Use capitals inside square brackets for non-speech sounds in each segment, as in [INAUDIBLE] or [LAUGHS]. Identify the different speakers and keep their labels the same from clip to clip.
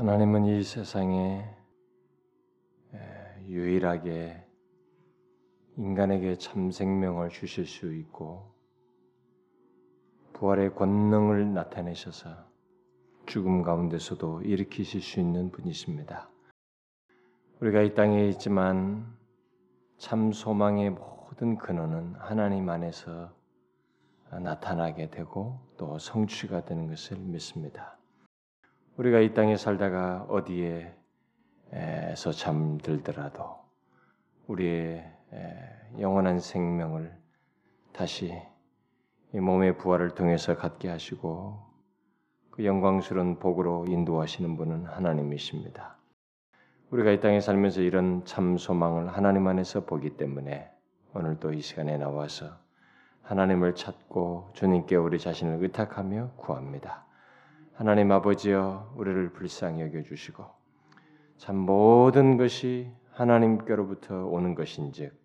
Speaker 1: 하나님은 이 세상에 유일하게 인간에게 참 생명을 주실 수 있고 부활의 권능을 나타내셔서 죽음 가운데서도 일으키실 수 있는 분이십니다. 우리가 이 땅에 있지만 참 소망의 모든 근원은 하나님 안에서 나타나게 되고 또 성취가 되는 것을 믿습니다. 우리가 이 땅에 살다가 어디에서 잠들더라도 우리의 영원한 생명을 다시 몸의 부활을 통해서 갖게 하시고 그 영광스러운 복으로 인도하시는 분은 하나님이십니다. 우리가 이 땅에 살면서 이런 참 소망을 하나님 안에서 보기 때문에 오늘 또 이 시간에 나와서 하나님을 찾고 주님께 우리 자신을 의탁하며 구합니다. 하나님 아버지여 우리를 불쌍히 여겨 주시고 참 모든 것이 하나님께로부터 오는 것인즉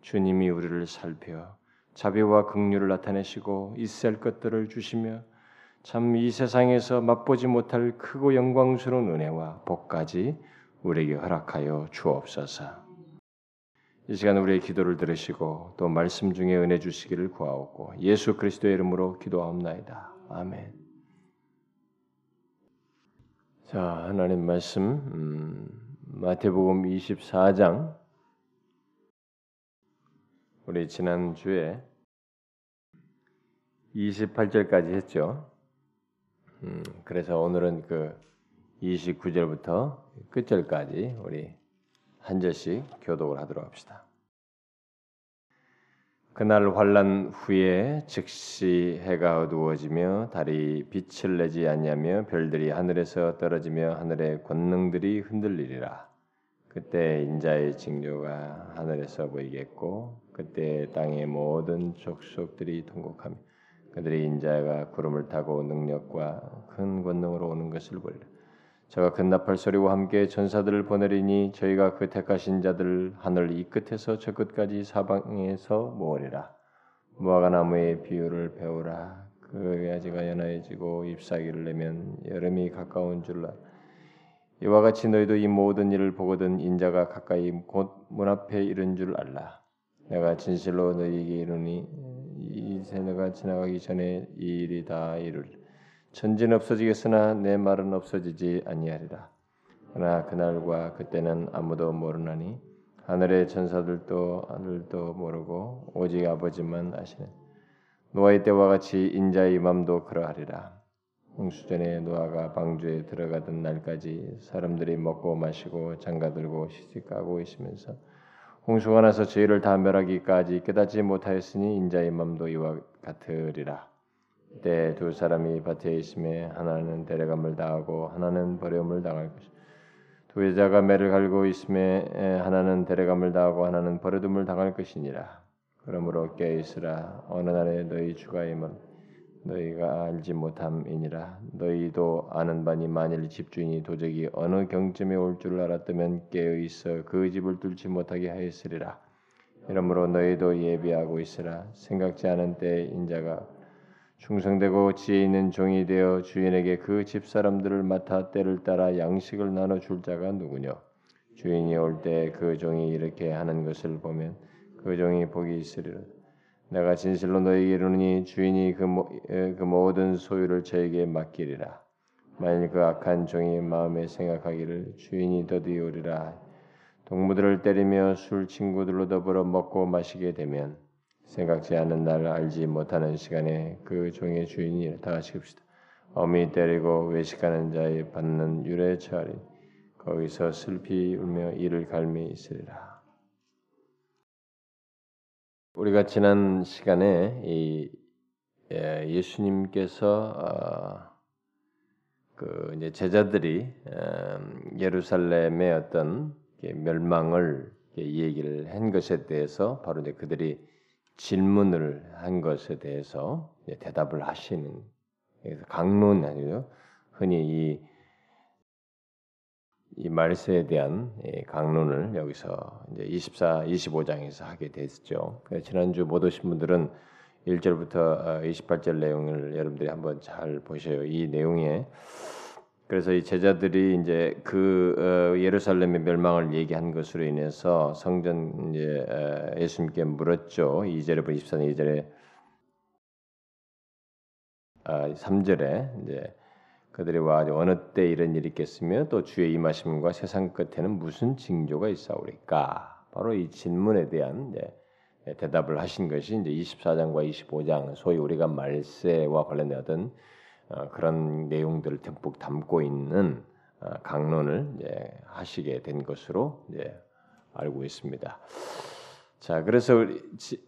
Speaker 1: 주님이 우리를 살펴 자비와 긍휼을 나타내시고 있을 것들을 주시며 참 이 세상에서 맛보지 못할 크고 영광스러운 은혜와 복까지 우리에게 허락하여 주옵소서. 이 시간 우리의 기도를 들으시고 또 말씀 중에 은혜 주시기를 구하옵고 예수 그리스도의 이름으로 기도하옵나이다. 아멘. 자 하나님 말씀 음, 마태복음 24장 우리 지난 주에 28절까지 했죠. 음, 그래서 오늘은 그 29절부터 끝절까지 우리 한 절씩 교독을 하도록 합시다. 그날 환란 후에 즉시 해가 어두워지며 달이 빛을 내지 않냐며 별들이 하늘에서 떨어지며 하늘의 권능들이 흔들리리라. 그때 인자의 징조가 하늘에서 보이겠고 그때 땅의 모든 족속들이 통곡하며 그들이 인자가 구름을 타고 능력과 큰 권능으로 오는 것을 보리라. 저가 큰 나팔 소리와 함께 전사들을 보내리니 저희가 그 택하신 자들 하늘 이 끝에서 저 끝까지 사방에서 모으리라. 무화과 나무의 비유를 배우라. 그 가지가 연하해지고 잎사귀를 내면 여름이 가까운 줄라. 이와 같이 너희도 이 모든 일을 보거든 인자가 가까이 곧 문 앞에 이른 줄 알라. 내가 진실로 너희에게 이르니 이 세대가 지나가기 전에 이 일이 다 이룰. 천지는 없어지겠으나 내 말은 없어지지 아니하리라. 그러나 그날과 그때는 아무도 모르나니 하늘의 천사들도 하늘도 모르고 오직 아버지만 아시는 노아의 때와 같이 인자의 맘도 그러하리라. 홍수전에 노아가 방주에 들어가던 날까지 사람들이 먹고 마시고 장가들고 시집가고 있으면서 홍수가 나서 죄를 다 멸하기까지 깨닫지 못하였으니 인자의 맘도 이와 같으리라. 때 두 사람이 밭에 있음에 하나는 데려감을 당하고 하나는 버려움을 당할 것이. 두 여자가 매를 갈고 있음에 하나는 데려감을 당하고 하나는 버려둠을 당할 것이니라. 그러므로 깨 있으라. 어느 날에 너희 주가 임은 너희가 알지 못함이니라. 너희도 아는 바니 만일 집주인이 도적이 어느 경점에 올 줄 알았다면 깨어 있어 그 집을 뚫지 못하게 하였으리라. 이러므로 너희도 예비하고 있으라. 생각지 않은 때 인자가 충성되고 지혜 있는 종이 되어 주인에게 그 집 사람들을 맡아 때를 따라 양식을 나눠 줄 자가 누구뇨? 주인이 올 때 그 종이 이렇게 하는 것을 보면 그 종이 복이 있으리라. 내가 진실로 너희에게 이르니 주인이 그, 모, 그 모든 소유를 저에게 맡기리라. 만일 그 악한 종이 마음에 생각하기를 주인이 더디 오리라. 동무들을 때리며 술 친구들로 더불어 먹고 마시게 되면 생각지 않은 날 알지 못하는 시간에 그 종의 주인이 다 같이 읍시다. 어미 때리고 외식하는 자의 받는 유래 처하리 거기서 슬피 울며 이를 갈미 있으리라. 우리가 지난 시간에 이 예, 예수님께서 어, 그 이제 제자들이 예루살렘의 어떤 멸망을 얘기를 한 것에 대해서 바로 이제 그들이 질문을 한 것에 대해서 대답을 하시는 강론 아니죠. 흔히 이, 이 말세에 대한 강론을 여기서 이제 24, 25장에서 하게 됐죠. 지난주 못 오신 분들은 1절부터 28절 어, 내용을 여러분들이 한번 잘 보셔요. 이 내용에 그래서 이 제자들이 이제 그 어, 예루살렘의 멸망을 얘기한 것으로 인해서 성전 이제 어, 예수님께 물었죠. 2절에 24절 2절에 아, 3절에 이제 그들이 와 어느 때 이런 일이 있겠으며 또 주의 임하심과 세상 끝에는 무슨 징조가 있사오리까? 바로 이 질문에 대한 이제 대답을 하신 것이 이제 24장과 25장 소위 우리가 말세와 관련된 어떤 어, 그런 내용들을 듬뿍 담고 있는 어, 강론을 하시게 된 것으로 알고 있습니다. 자, 그래서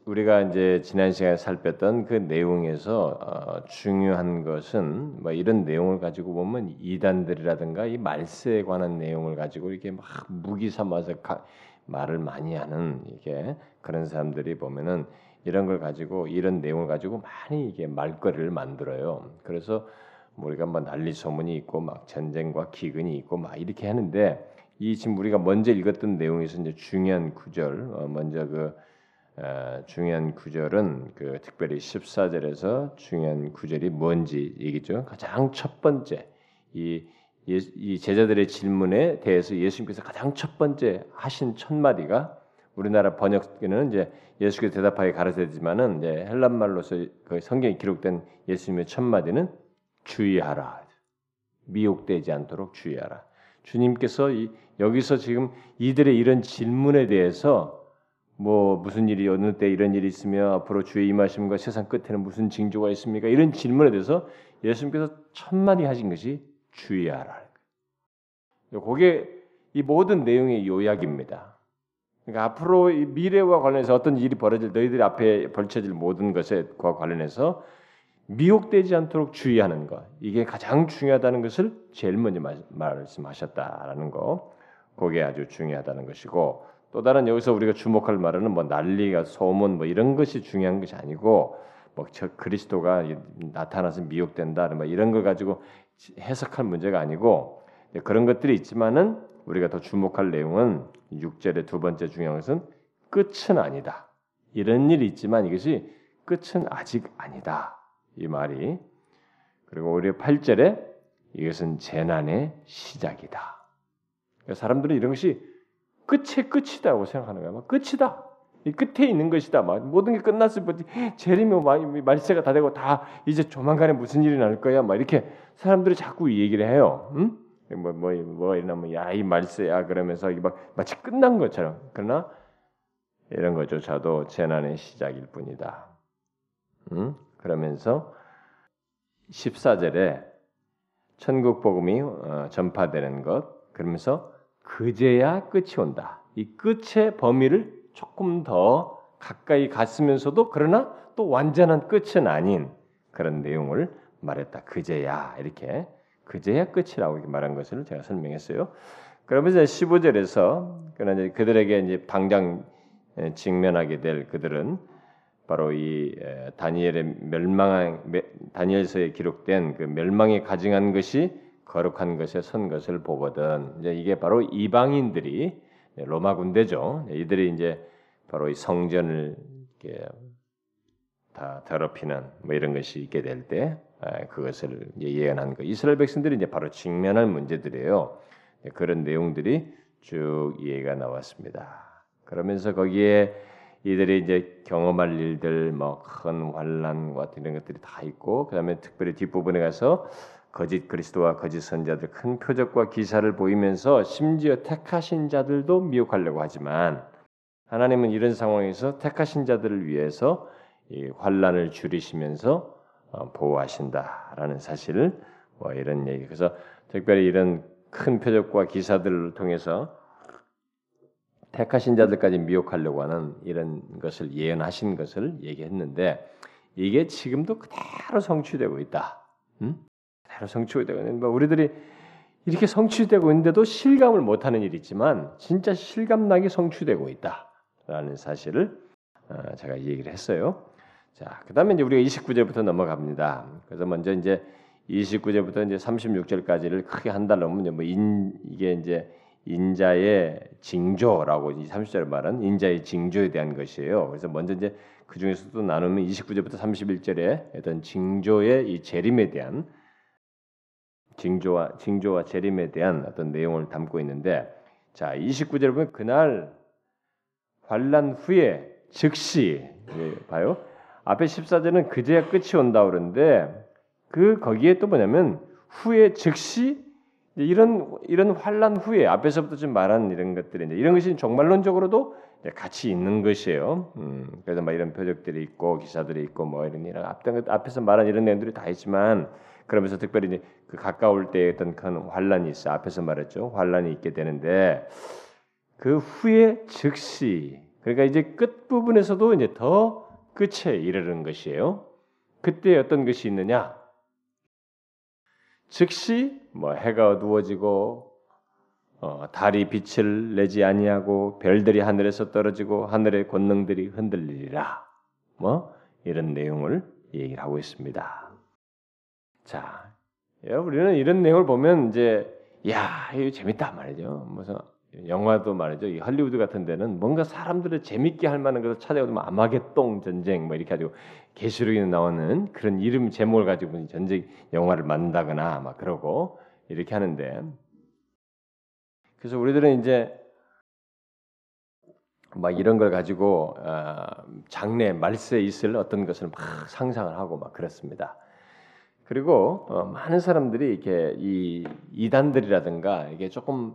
Speaker 1: 우리, 가 이제 지난 시간에 살폈던 그 내용에서 어, 중요한 것은 뭐 이런 내용을 가지고 보면 이단들이라든가 이 말세에 관한 내용을 가지고 이렇게 막 무기 삼아서 가, 말을 많이 하는 이게 그런 사람들이 보면은 이런 걸 가지고 이런 내용을 가지고 많이 이게 말거리를 만들어요. 그래서 우리가 뭐 난리 소문이 있고 막 전쟁과 기근이 있고 막 이렇게 하는데 이 지금 우리가 먼저 읽었던 내용에서 이제 중요한 구절 어 먼저 그 어 중요한 구절은 그 특별히 14절에서 중요한 구절이 뭔지 얘기죠. 가장 첫 번째 이, 이 제자들의 질문에 대해서 예수님께서 가장 첫 번째 하신 첫 마디가 우리나라 번역에는 이제 예수께서 대답하게 가르쳐지만은 이제 헬란 말로서 그 성경에 기록된 예수님의 첫 마디는 주의하라. 미혹되지 않도록 주의하라. 주님께서 이, 여기서 지금 이들의 이런 질문에 대해서 뭐 무슨 일이 어느 때 이런 일이 있으며 앞으로 주의 임하심과 세상 끝에는 무슨 징조가 있습니까? 이런 질문에 대해서 예수님께서 첫 마디 하신 것이 주의하라. 그게 이 모든 내용의 요약입니다. 그러니까 앞으로 미래와 관련해서 어떤 일이 벌어질 너희들 앞에 벌쳐질 모든 것과 관련해서 미혹되지 않도록 주의하는 것. 이게 가장 중요하다는 것을 제일 먼저 말씀하셨다라는 거. 그게 아주 중요하다는 것이고 또 다른 여기서 우리가 주목할 말은 뭐 난리가 소문 뭐 이런 것이 중요한 것이 아니고 뭐 저 그리스도가 나타나서 미혹된다 뭐 이런 걸 가지고 해석할 문제가 아니고 그런 것들이 있지만은 우리가 더 주목할 내용은 6절의 두 번째 중요한 것은 끝은 아니다. 이런 일이 있지만 이것이 끝은 아직 아니다. 이 말이 그리고 오히려 8절에 이것은 재난의 시작이다. 그러니까 사람들은 이런 것이 끝의 끝이다고 생각하는 거야. 막 끝이다. 이 끝에 있는 것이다. 막 모든 게 끝났을 때 재림이 말세가 다 되고 다 이제 조만간에 무슨 일이 날 거야. 막 이렇게 사람들이 자꾸 얘기를 해요. 응? 뭐, 뭐, 뭐, 이러면, 야, 이 말세야. 그러면서 막 마치 끝난 것처럼. 그러나 이런 것조차도 재난의 시작일 뿐이다. 응? 그러면서 14절에 천국 복음이 어, 전파되는 것 그러면서 그제야 끝이 온다. 이 끝의 범위를 조금 더 가까이 갔으면서도 그러나 또 완전한 끝은 아닌 그런 내용을 말했다. 그제야 이렇게 그제야 끝이라고 말한 것을 제가 설명했어요. 그러면서 15절에서 그러나 그들에게 이제 당장 직면하게 될 그들은 바로 이 다니엘의 멸망한 다니엘서에 기록된 그 멸망에 가증한 것이 거룩한 것에 선 것을 보거든. 이제 이게 바로 이방인들이 로마 군대죠. 이들이 이제 바로 이 성전을 다 더럽히는 뭐 이런 것이 있게 될 때 그것을 예언한 거. 이스라엘 백성들이 이제 바로 직면할 문제들이에요. 그런 내용들이 쭉 이해가 나왔습니다. 그러면서 거기에 이들이 이제 경험할 일들 뭐 큰 환란 같은 이런 것들이 다 있고 그다음에 특별히 뒷부분에 가서 거짓 그리스도와 거짓 선자들 큰 표적과 기사를 보이면서 심지어 택하신 자들도 미혹하려고 하지만 하나님은 이런 상황에서 택하신 자들을 위해서 이 환란을 줄이시면서 어, 보호하신다라는 사실을 뭐 이런 얘기. 그래서 특별히 이런 큰 표적과 기사들을 통해서 택하신 자들까지 미혹하려고 하는 이런 것을 예언하신 것을 얘기했는데 이게 지금도 그대로 성취되고 있다. 음? 그대로 성취되고 있는 뭐 우리들이 이렇게 성취되고 있는데도 실감을 못하는 일이 있지만 진짜 실감나게 성취되고 있다라는 사실을 어, 제가 얘기를 했어요. 자, 그다음에 이제 우리가 29절부터 넘어갑니다. 그래서 먼저 이제 29절부터 이제 36절까지를 크게 한달로면 뭐 인, 이게 이제 인자의 징조라고 이 30절 말은 인자의 징조에 대한 것이에요. 그래서 먼저 이제 그 중에서도 나누면 29절부터 31절에 어떤 징조의 이 재림에 대한 징조와 징조와 재림에 대한 어떤 내용을 담고 있는데 자 29절에 보면 그날 환란 후에 즉시 예, 봐요. 앞에 14절은 그제야 끝이 온다 그러는데 그 거기에 또 뭐냐면 후에 즉시 이런 이런 환란 후에 앞에서부터 좀 말한 이런 것들이 이제 이런 것이 종말론적으로도 같이 있는 것이에요. 음, 그래서 막 이런 표적들이 있고 기사들이 있고 뭐 이런 이런 앞 앞에서 말한 이런 내용들이 다 있지만 그러면서 특별히 이제 그 가까울 때 어떤 큰 환란이 있어 앞에서 말했죠. 환란이 있게 되는데 그 후에 즉시 그러니까 이제 끝 부분에서도 이제 더 끝에 이르는 것이에요. 그때 어떤 것이 있느냐? 즉시 뭐 해가 어두워지고 어, 달이 빛을 내지 아니하고 별들이 하늘에서 떨어지고 하늘의 권능들이 흔들리리라. 뭐 이런 내용을 얘기를 하고 있습니다. 자, 우리는 이런 내용을 보면 이제 야 이거 재밌다 말이죠. 무슨 영화도 말이죠. 이 할리우드 같은 데는 뭔가 사람들을 재밌게 할 만한 것을 찾아오면 아마겟동 전쟁 뭐 이렇게 가지고 계시록에 나오는 그런 이름 제목을 가지고 전쟁 영화를 만든다거나 막 그러고 이렇게 하는데 그래서 우리들은 이제 막 이런 걸 가지고 어, 장래 말세에 있을 어떤 것을 막 상상을 하고 막 그렇습니다. 그리고 어, 많은 사람들이 이렇게 이 이단들이라든가 이게 조금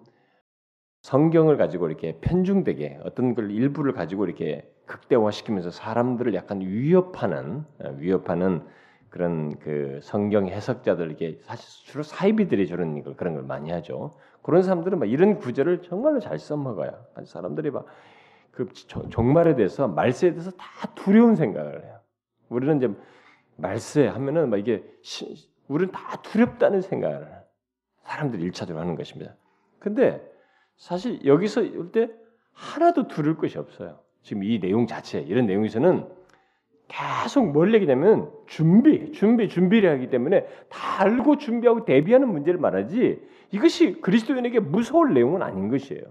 Speaker 1: 성경을 가지고 이렇게 편중되게 어떤 걸 일부를 가지고 이렇게 극대화시키면서 사람들을 약간 위협하는 어, 위협하는 그런 그 성경 해석자들에게 사실 주로 사이비들이 저런 걸 그런 걸 많이 하죠. 그런 사람들은 막 이런 구절을 정말로 잘 써먹어요. 사람들이 막 그 종말에 대해서 말세에 대해서 다 두려운 생각을 해요. 우리는 이제 말세 하면은 막 이게 시, 우리는 다 두렵다는 생각을 사람들이 일차적으로 하는 것입니다. 근데 사실 여기서 올때 하나도 두를 것이 없어요. 지금 이 내용 자체, 이런 내용에서는 계속 뭘 얘기냐면 준비, 준비, 준비를 하기 때문에 다 알고 준비하고 대비하는 문제를 말하지 이것이 그리스도인에게 무서울 내용은 아닌 것이에요.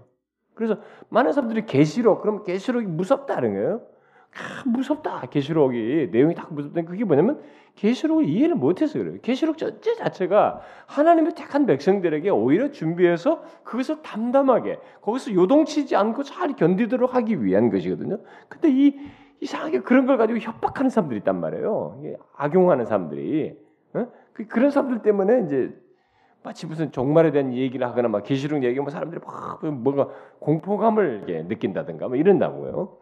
Speaker 1: 그래서 많은 사람들이 계시록 그럼 계시록이 무섭다는 거예요. 아, 무섭다 계시록이 내용이 다 무섭다. 그게 뭐냐면 계시록을 이해를 못해서 그래요. 계시록 전체 자체가 하나님의 택한 백성들에게 오히려 준비해서 그것을 담담하게 거기서 요동치지 않고 잘 견디도록 하기 위한 것이거든요. 근데 이 이상하게 그런 걸 가지고 협박하는 사람들이 있단 말이에요. 악용하는 사람들이 어? 그, 그런 사람들 때문에 이제 마치 무슨 종말에 대한 얘기를 하거나 막 계시록 얘기하면 사람들이 막 뭔가 공포감을 느낀다든가 뭐 이런다고요.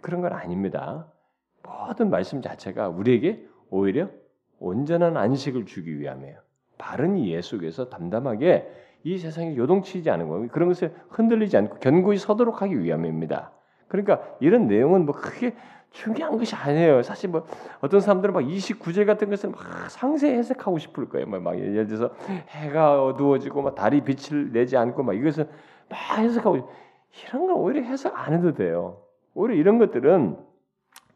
Speaker 1: 그런 건 아닙니다. 모든 말씀 자체가 우리에게 오히려 온전한 안식을 주기 위함이에요. 바른 이해 속에서 담담하게 이 세상에 요동치지 않은 거예요. 그런 것에 흔들리지 않고 견고히 서도록 하기 위함입니다. 그러니까 이런 내용은 뭐 크게 중요한 것이 아니에요. 사실 뭐 어떤 사람들은 막 29절 같은 것을 막 상세히 해석하고 싶을 거예요. 뭐막 예를 들어서 해가 어두워지고 막 달이 빛을 내지 않고 막 이것을 막 해석하고 이런 건 오히려 해석 안 해도 돼요. 오히려 이런 것들은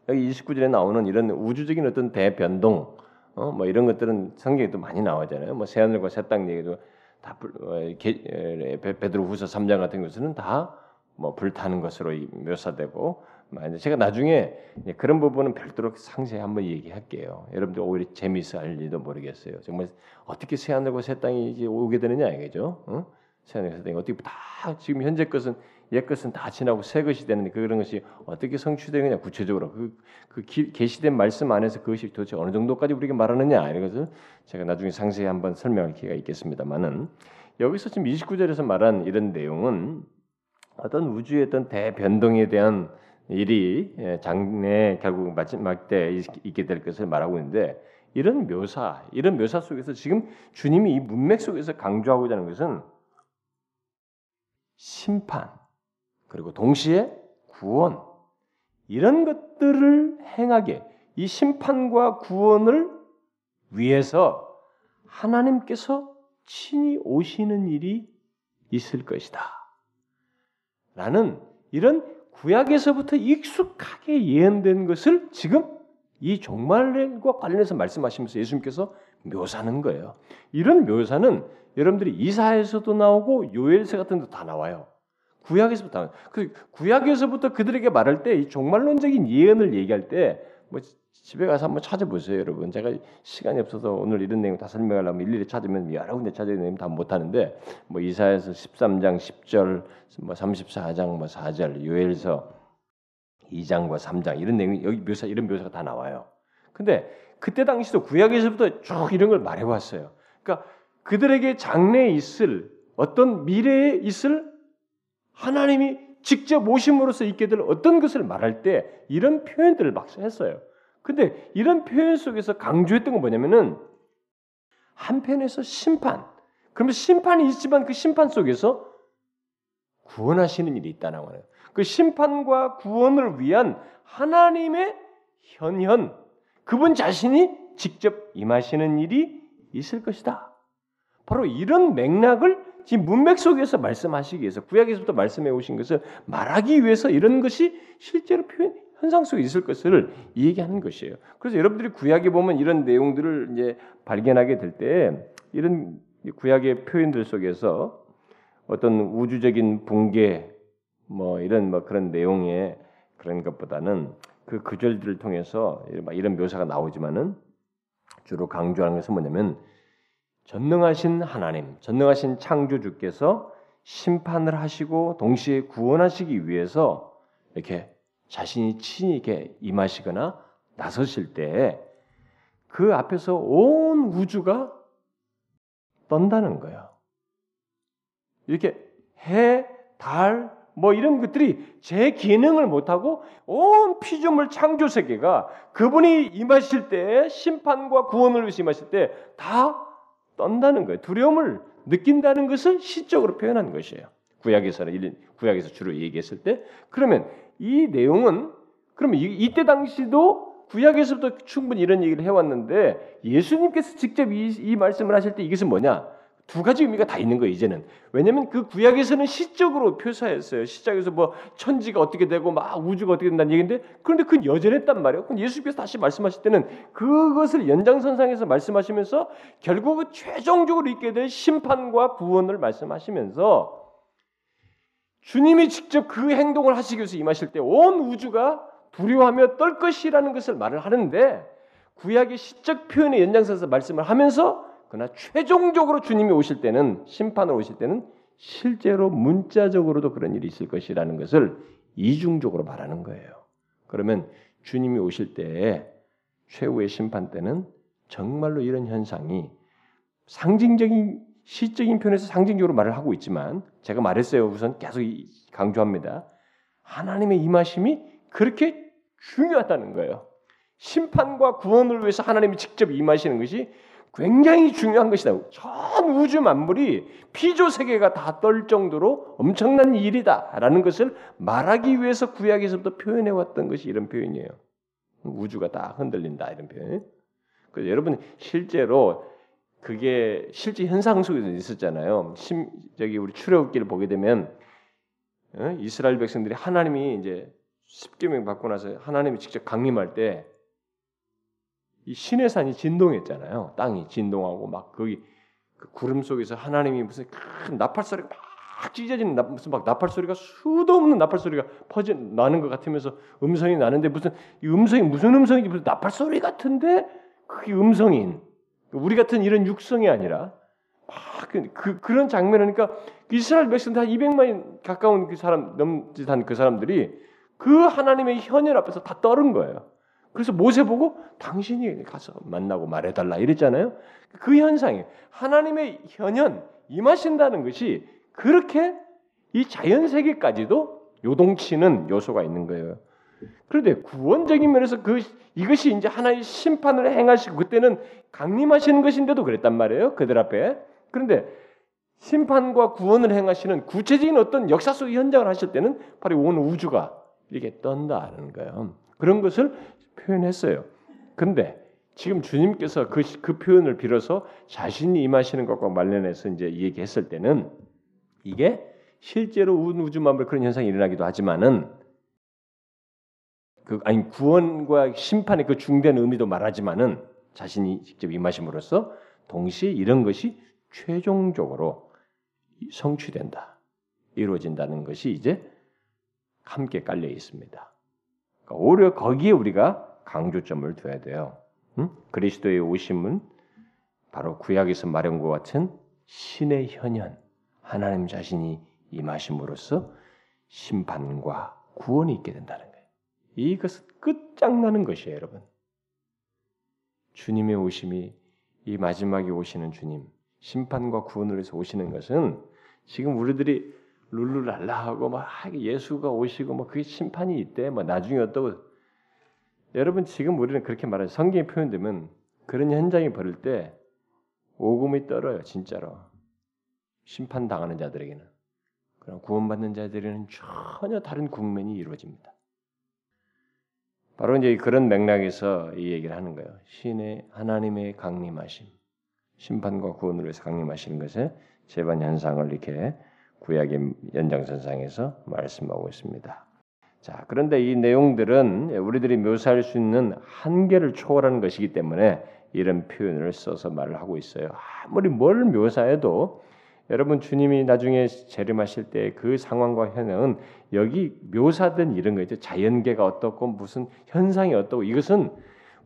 Speaker 1: 여기 29절에 나오는 이런 우주적인 어떤 대변동, 어, 뭐 이런 것들은 성경에 도 많이 나오잖아요. 뭐 새하늘과 새 땅 얘기도 다 어, 베드로후서 3장 같은 것은 다 뭐 불타는 것으로 묘사되고 제가 나중에 그런 부분은 별도로 상세히 한번 얘기할게요. 여러분들 오히려 재미있어 할지도 모르겠어요. 정말 어떻게 새하늘과 새 땅이 이제 오게 되느냐 이거죠. 어? 새하늘과 새 땅이 어떻게 다 지금 현재 것은 옛 것은 다 지나고 새 것이 되는데 그런 것이 어떻게 성취되느냐? 구체적으로. 그, 그 계시된 말씀 안에서 그것이 도대체 어느 정도까지 우리에게 말하느냐? 이런 것을 제가 나중에 상세히 한번 설명할 기회가 있겠습니다만은 여기서 지금 29절에서 말한 이런 내용은 어떤 우주의 어떤 대변동에 대한 일이 예, 장래 결국 마지막 때 있게 될 것을 말하고 있는데 이런 묘사, 이런 묘사 속에서 지금 주님이 이 문맥 속에서 강조하고자 하는 것은 심판, 그리고 동시에 구원 이런 것들을 행하게 이 심판과 구원을 위해서 하나님께서 친히 오시는 일이 있을 것이다. 라는 이런 구약에서부터 익숙하게 예언된 것을 지금 이 종말과 관련해서 말씀하시면서 예수님께서 묘사하는 거예요. 이런 묘사는 여러분들이 이사에서도 나오고 요엘서 같은 데도 다 나와요. 구약에서부터 그 구약에서부터 그들에게 말할 때 이 종말론적인 예언을 얘기할 때 뭐 집에 가서 한번 찾아보세요, 여러분. 제가 시간이 없어서 오늘 이런 내용 다 설명하려면 일일이 찾으면 여러 군데 찾아야 되면 다 못하는데 뭐 이사에서 13장 10절, 뭐 34장 뭐 4절, 요엘서 2장과 3장 이런 내용 여기 묘사 이런 묘사가 다 나와요. 근데 그때 당시도 구약에서부터 쭉 이런 걸 말해 왔어요. 그러니까 그들에게 장래에 있을 어떤 미래에 있을 하나님이 직접 오심으로써 있게 될 어떤 것을 말할 때 이런 표현들을 막 했어요. 근데 이런 표현 속에서 강조했던 건 뭐냐면은 한편에서 심판. 그러면 심판이 있지만 그 심판 속에서 구원하시는 일이 있다는 거예요. 그 심판과 구원을 위한 하나님의 현현, 그분 자신이 직접 임하시는 일이 있을 것이다. 바로 이런 맥락을 지금 문맥 속에서 말씀하시기 위해서 구약에서부터 말씀해 오신 것을 말하기 위해서 이런 것이 실제로 표현 현상 속에 있을 것을 얘기하는 것이에요. 그래서 여러분들이 구약에 보면 이런 내용들을 이제 발견하게 될 때 이런 구약의 표현들 속에서 어떤 우주적인 붕괴 뭐 이런 뭐 그런 내용의 그런 것보다는 그 구절들을 통해서 이런 묘사가 나오지만은 주로 강조하는 것은 뭐냐면 전능하신 하나님, 전능하신 창조주께서 심판을 하시고 동시에 구원하시기 위해서 이렇게 자신이 친히 이렇게 임하시거나 나서실 때그 앞에서 온 우주가 떤다는 거예요. 이렇게 해, 달, 뭐 이런 것들이 제 기능을 못하고 온 피조물 창조 세계가 그분이 임하실 때 심판과 구원을 위해서 임하실 때 다 떤다는 거예요. 두려움을 느낀다는 것을 시적으로 표현한 것이에요. 구약에서는 구약에서 주로 얘기했을 때 그러면 이 내용은 그러면 이 때 당시도 구약에서부터 충분히 이런 얘기를 해왔는데 예수님께서 직접 이, 이 말씀을 하실 때 이것은 뭐냐? 두 가지 의미가 다 있는 거예요, 이제는. 왜냐면 그 구약에서는 시적으로 표사했어요. 시작에서 뭐 천지가 어떻게 되고 막 우주가 어떻게 된다는 얘기인데 그런데 그건 여전했단 말이에요. 그럼 예수께서 다시 말씀하실 때는 그것을 연장선상에서 말씀하시면서 결국은 최종적으로 있게 될 심판과 구원을 말씀하시면서 주님이 직접 그 행동을 하시기 위해서 임하실 때 온 우주가 두려워하며 떨 것이라는 것을 말을 하는데 구약의 시적 표현의 연장선에서 말씀을 하면서 그러나 최종적으로 주님이 오실 때는 심판을 오실 때는 실제로 문자적으로도 그런 일이 있을 것이라는 것을 이중적으로 말하는 거예요. 그러면 주님이 오실 때 최후의 심판 때는 정말로 이런 현상이 상징적인 시적인 편에서 상징적으로 말을 하고 있지만 제가 말했어요. 우선 계속 강조합니다. 하나님의 임하심이 그렇게 중요하다는 거예요. 심판과 구원을 위해서 하나님이 직접 임하시는 것이 굉장히 중요한 것이다. 전 우주 만물이 피조 세계가 다 떨 정도로 엄청난 일이다라는 것을 말하기 위해서 구약에서부터 표현해 왔던 것이 이런 표현이에요. 우주가 다 흔들린다 이런 표현. 그래서 여러분 실제로 그게 실제 현상 속에서 있었잖아요. 심, 저기 우리 출애굽기를 보게 되면 어? 이스라엘 백성들이 하나님이 이제 십계명 받고 나서 하나님이 직접 강림할 때 이 신의 산이 진동했잖아요. 땅이 진동하고 막 거기 그 구름 속에서 하나님이 무슨 큰 나팔 소리가 막 찢어지는 무슨 막 나팔 소리가 수도 없는 나팔 소리가 퍼져 나는 것 같으면서 음성이 나는데 무슨 이 음성이 무슨 음성인지 무슨 나팔 소리 같은데 그게 음성인 우리 같은 이런 육성이 아니라 막 그, 그, 그런 장면을 그러니까 이스라엘 백성들 한 200만 가까운 그 사람 넘짓한 그 사람들이 그 하나님의 현혈 앞에서 다 떨은 거예요. 그래서 모세 보고 당신이 가서 만나고 말해달라 이랬잖아요. 그 현상이 하나님의 현현 임하신다는 것이 그렇게 이 자연 세계까지도 요동치는 요소가 있는 거예요. 그런데 구원적인 면에서 그 이것이 이제 하나의 심판을 행하시고 그때는 강림하시는 것인데도 그랬단 말이에요. 그들 앞에. 그런데 심판과 구원을 행하시는 구체적인 어떤 역사 속의 현장을 하실 때는 바로 온 우주가 이렇게 떤다는 거예요. 그런 것을 표현했어요. 근데 지금 주님께서 그, 그 표현을 빌어서 자신이 임하시는 것과 관련해서 이제 얘기했을 때는 이게 실제로 우주 만물 그런 현상이 일어나기도 하지만은 그 아니 구원과 심판의 그 중대한 의미도 말하지만은 자신이 직접 임하심으로써 동시에 이런 것이 최종적으로 성취된다 이루어진다는 것이 이제 함께 깔려 있습니다. 그러니까 오히려 거기에 우리가 강조점을 둬야 돼요. 응? 그리스도의 오심은 바로 구약에서 말한 것 같은 신의 현현, 하나님 자신이 임하심으로써 심판과 구원이 있게 된다는 거예요. 이것은 끝장나는 것이에요, 여러분. 주님의 오심이 이 마지막에 오시는 주님, 심판과 구원을 위해서 오시는 것은 지금 우리들이 룰루랄라 하고 막 예수가 오시고 뭐 그게 심판이 있대, 뭐 나중에 어떠고 여러분 지금 우리는 그렇게 말해요. 성경에 표현되면 그런 현장이 벌일 때 오금이 떨어요, 진짜로. 심판 당하는 자들에게는. 그럼 구원받는 자들에게는 전혀 다른 국면이 이루어집니다. 바로 이제 그런 맥락에서 이 얘기를 하는 거예요. 신의 하나님의 강림하심, 심판과 구원을 위해서 강림하시는 것에 재반 현상을 이렇게 구약의 연장선상에서 말씀하고 있습니다. 자, 그런데 이 내용들은 우리들이 묘사할 수 있는 한계를 초월하는 것이기 때문에 이런 표현을 써서 말을 하고 있어요. 아무리 뭘 묘사해도 여러분 주님이 나중에 재림하실 때 그 상황과 현상은 여기 묘사된 이런 거 있죠. 자연계가 어떻고 무슨 현상이 어떻고 이것은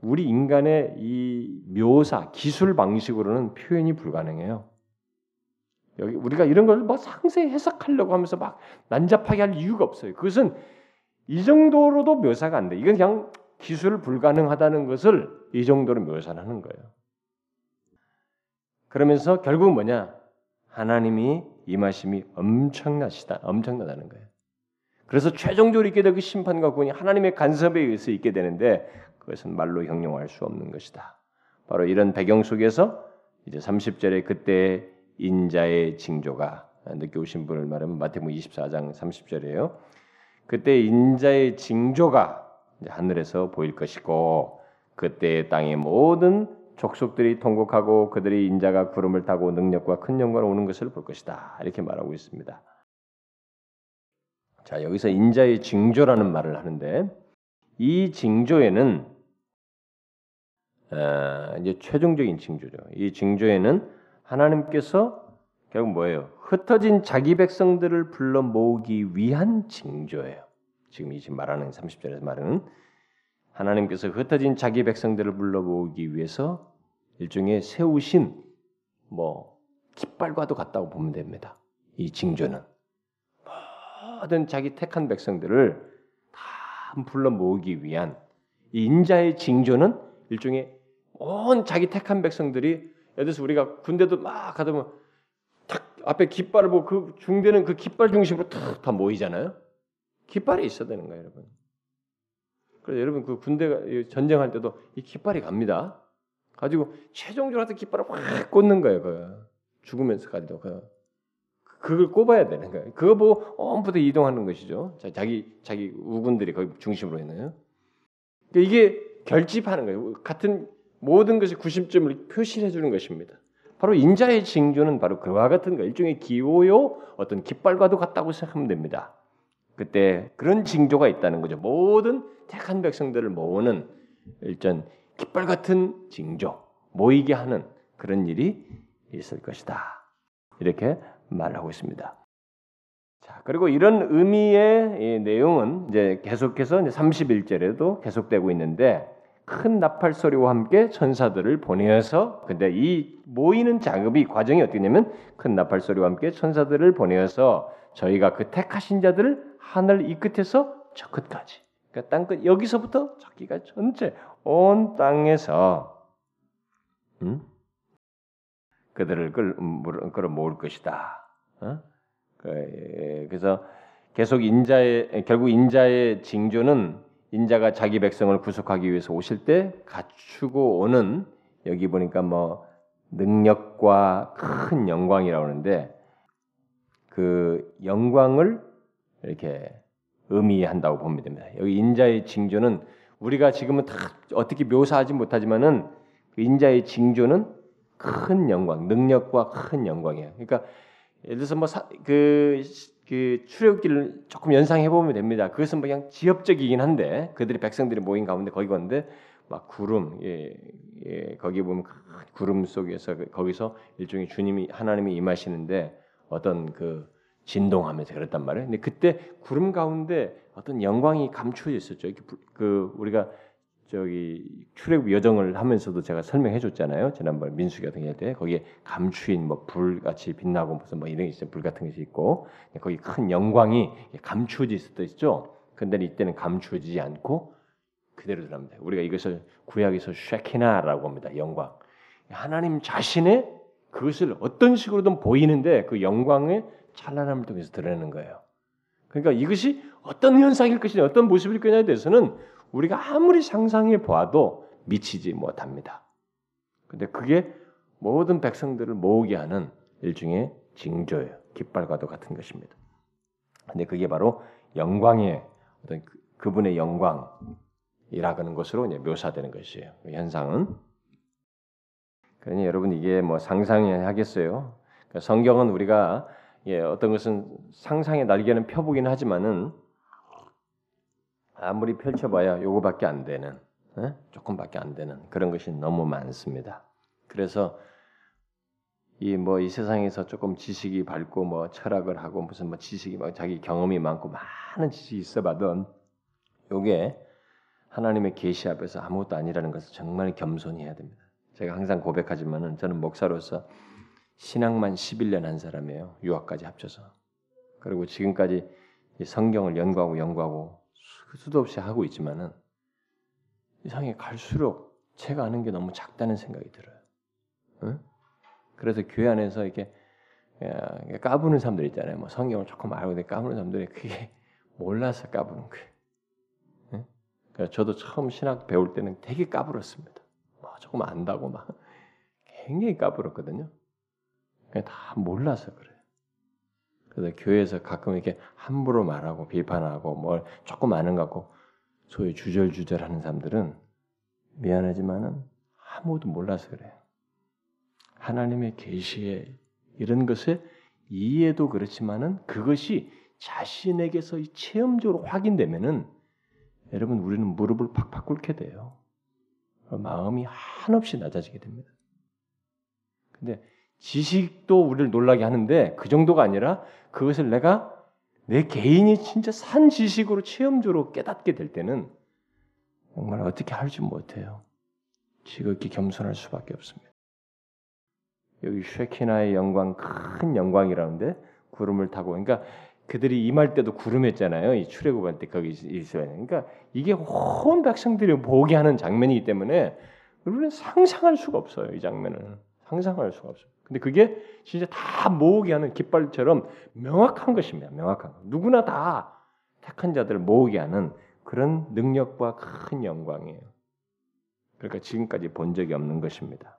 Speaker 1: 우리 인간의 이 묘사 기술 방식으로는 표현이 불가능해요. 여기 우리가 이런 걸뭐 상세히 해석하려고 하면서 막 난잡하게 할 이유가 없어요. 그것은 이 정도로도 묘사가 안 돼. 이건 그냥 기술 불가능하다는 것을 이 정도로 묘사하는 거예요. 그러면서 결국 뭐냐? 하나님이 임하심이 엄청나시다, 엄청나다는 거예요. 그래서 최종적으로 있게 될그 심판과 구원이 하나님의 간섭에 의해서 있게 되는데 그것은 말로 형용할 수 없는 것이다. 바로 이런 배경 속에서 이제 30절에 그때 인자의 징조가 늦게 오신 분을 말하면 마태복음 24장 30절이에요. 그때 인자의 징조가 하늘에서 보일 것이고 그때 땅의 모든 족속들이 통곡하고 그들이 인자가 구름을 타고 능력과 큰 영광을 오는 것을 볼 것이다. 이렇게 말하고 있습니다. 자, 여기서 인자의 징조라는 말을 하는데 이 징조에는 어, 이제 최종적인 징조죠. 이 징조에는 하나님께서 결국 뭐예요? 흩어진 자기 백성들을 불러 모으기 위한 징조예요. 지금 이 지금 말하는 30절에서 말하는 하나님께서 흩어진 자기 백성들을 불러 모으기 위해서 일종의 세우신 뭐 깃발과도 같다고 보면 됩니다. 이 징조는 모든 자기 택한 백성들을 다 불러 모으기 위한 이 인자의 징조는 일종의 온 자기 택한 백성들이 예를 들어서 우리가 군대도 막 가다 보면 탁 앞에 깃발을 보고 그 중대는 그 깃발 중심으로 탁 다 모이잖아요. 깃발이 있어야 되는 거예요, 여러분. 그래서 여러분 그 군대가 전쟁할 때도 이 깃발이 갑니다. 가지고 최종적으로 하여튼 깃발을 확 꽂는 거예요. 그 죽으면서까지도 그 그걸 꼽아야 되는 거예요. 그거 보고 엄부터 이동하는 것이죠. 자기 자기 우군들이 거기 중심으로 있나요? 그러니까 이게 결집하는 거예요. 같은 모든 것의 구심점을 표시해 주는 것입니다. 바로 인자의 징조는 바로 그와 같은 거 일종의 기호요 어떤 깃발과도 같다고 생각하면 됩니다. 그때 그런 징조가 있다는 거죠. 모든 택한 백성들을 모으는 일전 깃발 같은 징조, 모이게 하는 그런 일이 있을 것이다. 이렇게 말하고 있습니다. 자, 그리고 이런 의미의 내용은 이제 계속해서 이제 31절에도 계속되고 있는데 큰 나팔 소리와 함께 천사들을 보내어서 근데 이 모이는 작업이 과정이 어떻게 냐면 큰 나팔 소리와 함께 천사들을 보내어서 저희가 그 택하신 자들을 하늘 이 끝에서 저 끝까지 그러니까 땅끝 여기서부터 저기가 전체 온 땅에서 음? 그들을 끌어 모을 것이다. 어? 그, 그래서 계속 인자의 결국 인자의 징조는 인자가 자기 백성을 구속하기 위해서 오실 때 갖추고 오는 여기 보니까 뭐 능력과 큰 영광이라고 하는데 그 영광을 이렇게 의미한다고 보면 됩니다. 여기 인자의 징조는 우리가 지금은 다 어떻게 묘사하지 못하지만은 그 인자의 징조는 큰 영광, 능력과 큰 영광이에요. 그러니까 예를 들어서 뭐 그 그 출애굽기를 조금 연상해 보면 됩니다. 그것은 뭐 그냥 지엽적이긴 한데 그들이 백성들이 모인 가운데 거기 갔는데 막 구름, 예, 예, 거기 보면 구름 속에서 그 거기서 일종의 주님이 하나님이 임하시는데 어떤 그 진동하면서 그랬단 말이에요. 근데 그때 구름 가운데 어떤 영광이 감추어 있었죠. 그 우리가 저기 출애굽 여정을 하면서도 제가 설명해 줬잖아요. 지난번 민수기 같은 게때 거기에 감추인 뭐 불같이 빛나고 무슨 뭐 이런 게 있어요. 불 같은 것이 있고 거기 큰 영광이 감추어져 있었다 있죠. 근데 이때는 감추어지지 않고 그대로 드랍니다. 우리가 이것을 구약에서 쉐키나라고 합니다. 영광. 하나님 자신의 그것을 어떤 식으로든 보이는데 그 영광의 찬란함을 통해서 드러내는 거예요. 그러니까 이것이 어떤 현상일 것이냐, 어떤 모습일 거냐에 대해서는 우리가 아무리 상상해 보아도 미치지 못합니다. 근데 그게 모든 백성들을 모으게 하는 일종의 징조예요. 깃발과도 같은 것입니다. 근데 그게 바로 영광의 어떤 그, 분의 영광이라는 것으로 묘사되는 것이에요. 그 현상은. 그러니 여러분 이게 뭐 상상하겠어요. 그러니까 성경은 우리가 예, 어떤 것은 상상의 날개는 펴보긴 하지만은 아무리 펼쳐봐야 요거밖에 안 되는 에? 조금밖에 안 되는 그런 것이 너무 많습니다. 그래서 이 뭐이 뭐 세상에서 조금 지식이 밝고 뭐 철학을 하고 무슨 뭐 지식이 막 자기 경험이 많고 많은 지식이 있어봐도 요게 하나님의 계시 앞에서 아무것도 아니라는 것을 정말 겸손히 해야 됩니다. 제가 항상 고백하지만은 저는 목사로서 신앙만 11년 한 사람이에요. 유학까지 합쳐서. 그리고 지금까지 성경을 연구하고 연구하고 수도 없이 하고 있지만은 이상하게 갈수록 제가 아는 게 너무 작다는 생각이 들어요. 응? 그래서 교회 안에서 이렇게 까부는 사람들 있잖아요. 뭐 성경을 조금 알고 있는데 까부는 사람들이 그게 [LAUGHS] 몰라서 까부는 거예요. 응? 그래서 저도 처음 신학 배울 때는 되게 까불었습니다. 뭐 조금 안다고 막 [LAUGHS] 굉장히 까불었거든요. 다 몰라서 그래요. 그래서 교회에서 가끔 이렇게 함부로 말하고 비판하고 뭘 조금 아는 것 같고 소위 주절주절하는 사람들은 미안하지만은 아무도 몰라서 그래요. 하나님의 계시에 이런 것에 이해도 그렇지만은 그것이 자신에게서 체험적으로 확인되면은 여러분 우리는 무릎을 팍팍 꿇게 돼요. 마음이 한없이 낮아지게 됩니다. 근데 지식도 우리를 놀라게 하는데 그 정도가 아니라 그것을 내가 내 개인이 진짜 산 지식으로 체험적으로 깨닫게 될 때는 정말 어떻게 할지 못해요. 지극히 겸손할 수밖에 없습니다. 여기 쉐키나의 영광 큰 영광이라는데 구름을 타고 그러니까 그들이 임할 때도 구름했잖아요. 이 출애굽할 때 거기 있어야 그러니까 이게 온 백성들이 보게 하는 장면이기 때문에 우리는 상상할 수가 없어요. 이 장면은 상상할 수가 없어요. 근데 그게 진짜 다 모으게 하는 깃발처럼 명확한 것입니다. 명확한 것. 누구나 다 택한 자들을 모으게 하는 그런 능력과 큰 영광이에요. 그러니까 지금까지 본 적이 없는 것입니다.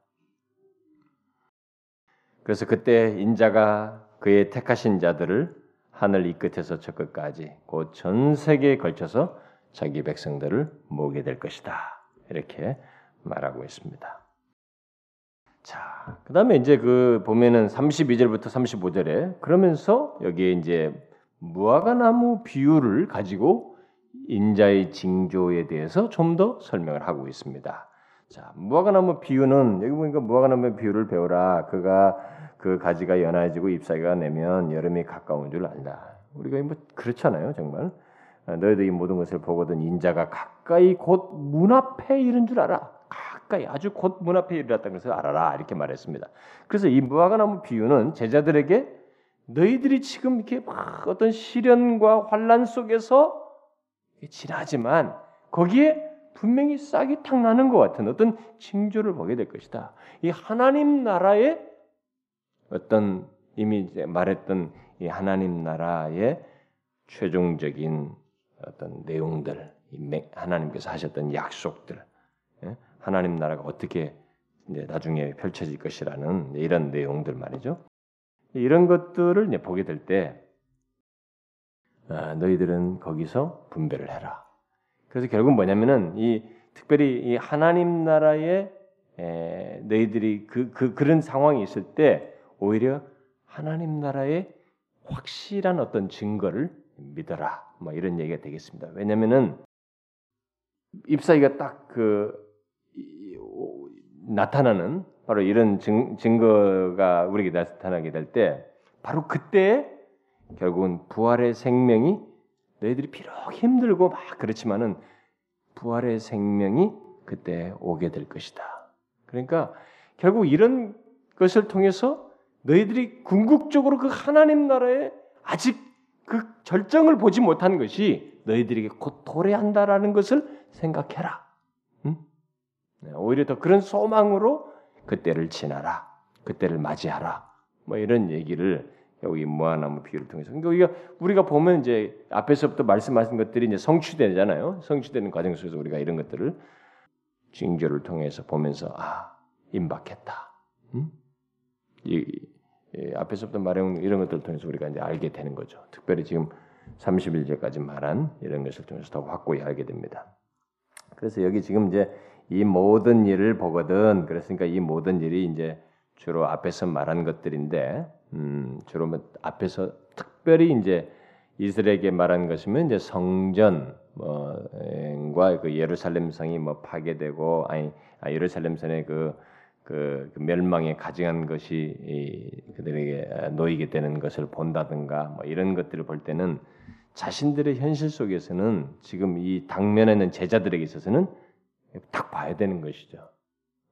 Speaker 1: 그래서 그때 인자가 그의 택하신 자들을 하늘 이 끝에서 저 끝까지 곧 전 세계에 걸쳐서 자기 백성들을 모으게 될 것이다. 이렇게 말하고 있습니다. 자, 그 다음에 이제 그 보면은 32절부터 35절에 그러면서 여기에 이제 무화과 나무 비유를 가지고 인자의 징조에 대해서 좀 더 설명을 하고 있습니다. 자, 무화과 나무 비유는 여기 보니까 무화과 나무 비유를 배우라. 그가 그 가지가 연해지고 잎사귀가 내면 여름이 가까운 줄 안다. 우리가 뭐 그렇잖아요, 정말. 너희들 이 모든 것을 보거든 인자가 가까이 곧 문 앞에 이른 줄 알아. 가까이 아주 곧 문 앞에 이르렀다는 것을 알아라 이렇게 말했습니다. 그래서 이 무화과 나무 비유는 제자들에게 너희들이 지금 이렇게 막 어떤 시련과 환란 속에서 지나지만 거기에 분명히 싹이 탁 나는 것 같은 어떤 징조를 보게 될 것이다. 이 하나님 나라의 어떤 이미 말했던 이 하나님 나라의 최종적인 어떤 내용들, 하나님께서 하셨던 약속들, 예? 하나님 나라가 어떻게 이제 나중에 펼쳐질 것이라는 이런 내용들 말이죠. 이런 것들을 이제 보게 될 때 아, 너희들은 거기서 분배를 해라. 그래서 결국 뭐냐면은 이 특별히 이 하나님 나라에 에, 너희들이 그, 그 그런 상황이 있을 때 오히려 하나님 나라의 확실한 어떤 증거를 믿어라. 뭐 이런 얘기가 되겠습니다. 왜냐면은 잎사귀가 딱 그 나타나는 바로 이런 증, 증거가 우리에게 나타나게 될 때 바로 그때 결국은 부활의 생명이 너희들이 비록 힘들고 막 그렇지만은 부활의 생명이 그때 오게 될 것이다. 그러니까 결국 이런 것을 통해서 너희들이 궁극적으로 그 하나님 나라에 아직 그 절정을 보지 못한 것이 너희들에게 곧 도래한다라는 것을 생각해라. 응? 네, 오히려 더 그런 소망으로 그때를 지나라. 그때를 맞이하라. 뭐 이런 얘기를 여기 무화나무 비유를 통해서. 그러니까 우리가 보면 이제 앞에서부터 말씀하신 것들이 이제 성취되잖아요. 성취되는 과정 속에서 우리가 이런 것들을 징조를 통해서 보면서 아 임박했다. 음? 이, 이, 앞에서부터 말한 이런 것들을 통해서 우리가 이제 알게 되는 거죠. 특별히 지금 30일째까지 말한 이런 것을 통해서 더 확고히 알게 됩니다. 그래서 여기 지금 이제 이 모든 일을 보거든. 그랬으니까 이 모든 일이 이제 주로 앞에서 말한 것들인데 음, 주로 뭐 앞에서 특별히 이제 이스라엘에게 말한 것이면 이제 성전 뭐과 그 예루살렘 성이 뭐 파괴되고 아니 아, 예루살렘 성의 그, 그, 그 멸망에 가증한 것이 이, 그들에게 놓이게 되는 것을 본다든가 뭐 이런 것들을 볼 때는 자신들의 현실 속에서는 지금 이 당면에 있는 제자들에게 있어서는 딱 봐야 되는 것이죠.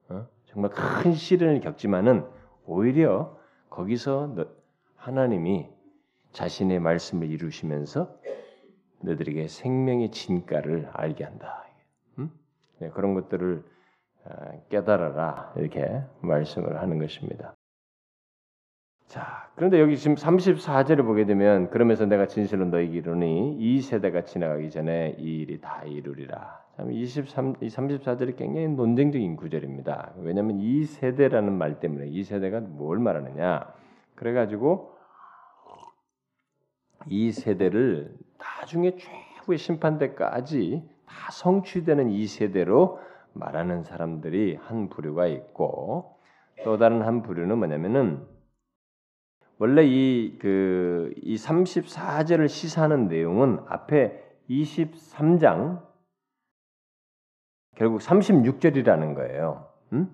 Speaker 1: 어? 정말 큰 시련을 겪지만은 오히려 거기서 하나님이 자신의 말씀을 이루시면서 너들에게 생명의 진가를 알게 한다. 음? 네, 그런 것들을 아, 깨달아라 이렇게 말씀을 하는 것입니다. 자, 그런데 여기 지금 34절을 보게 되면 그러면서 내가 진실로 너희에게 이르니 이 세대가 지나가기 전에 이 일이 다 이루리라. 참 23, 34절이 굉장히 논쟁적인 구절입니다. 왜냐하면 이 세대라는 말 때문에 이 세대가 뭘 말하느냐. 그래가지고 이 세대를 나중에 최후의 심판 때까지 다 성취되는 이 세대로 말하는 사람들이 한 부류가 있고 또 다른 한 부류는 뭐냐면은 원래 이 그이 34절을 시사하는 내용은 앞에 23장 결국 36절이라는 거예요. 음?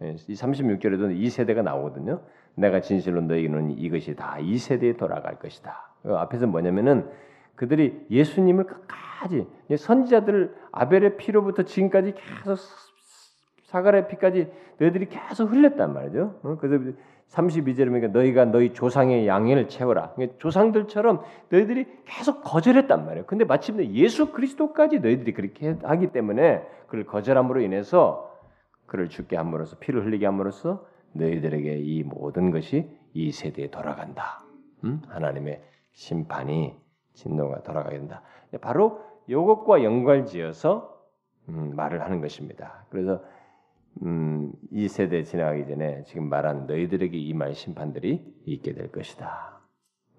Speaker 1: 이 36절에도 이 세대가 나오거든요. 내가 진실로 너희는 이것이 다 이 세대에 돌아갈 것이다. 그 앞에서 뭐냐면은 그들이 예수님을 끝까지 선지자들 아벨의 피로부터 지금까지 계속 사가의 피까지 너희들이 계속 흘렸단 말이죠. 어? 그래서 32절에 보니까 너희가 너희 조상의 양을 채워라. 그러니까 조상들처럼 너희들이 계속 거절했단 말이에요. 근데 마침내 예수 그리스도까지 너희들이 그렇게 하기 때문에 그를 거절함으로 인해서 그를 죽게 함으로써 피를 흘리게 함으로써 너희들에게 이 모든 것이 이 세대에 돌아간다. 음? 하나님의 심판이 진노가 돌아가게 된다. 바로 이것과 연관지어서 음, 말을 하는 것입니다. 그래서 음, 이 세대 지나가기 전에 지금 말한 너희들에게 이말 심판들이 있게 될 것이다.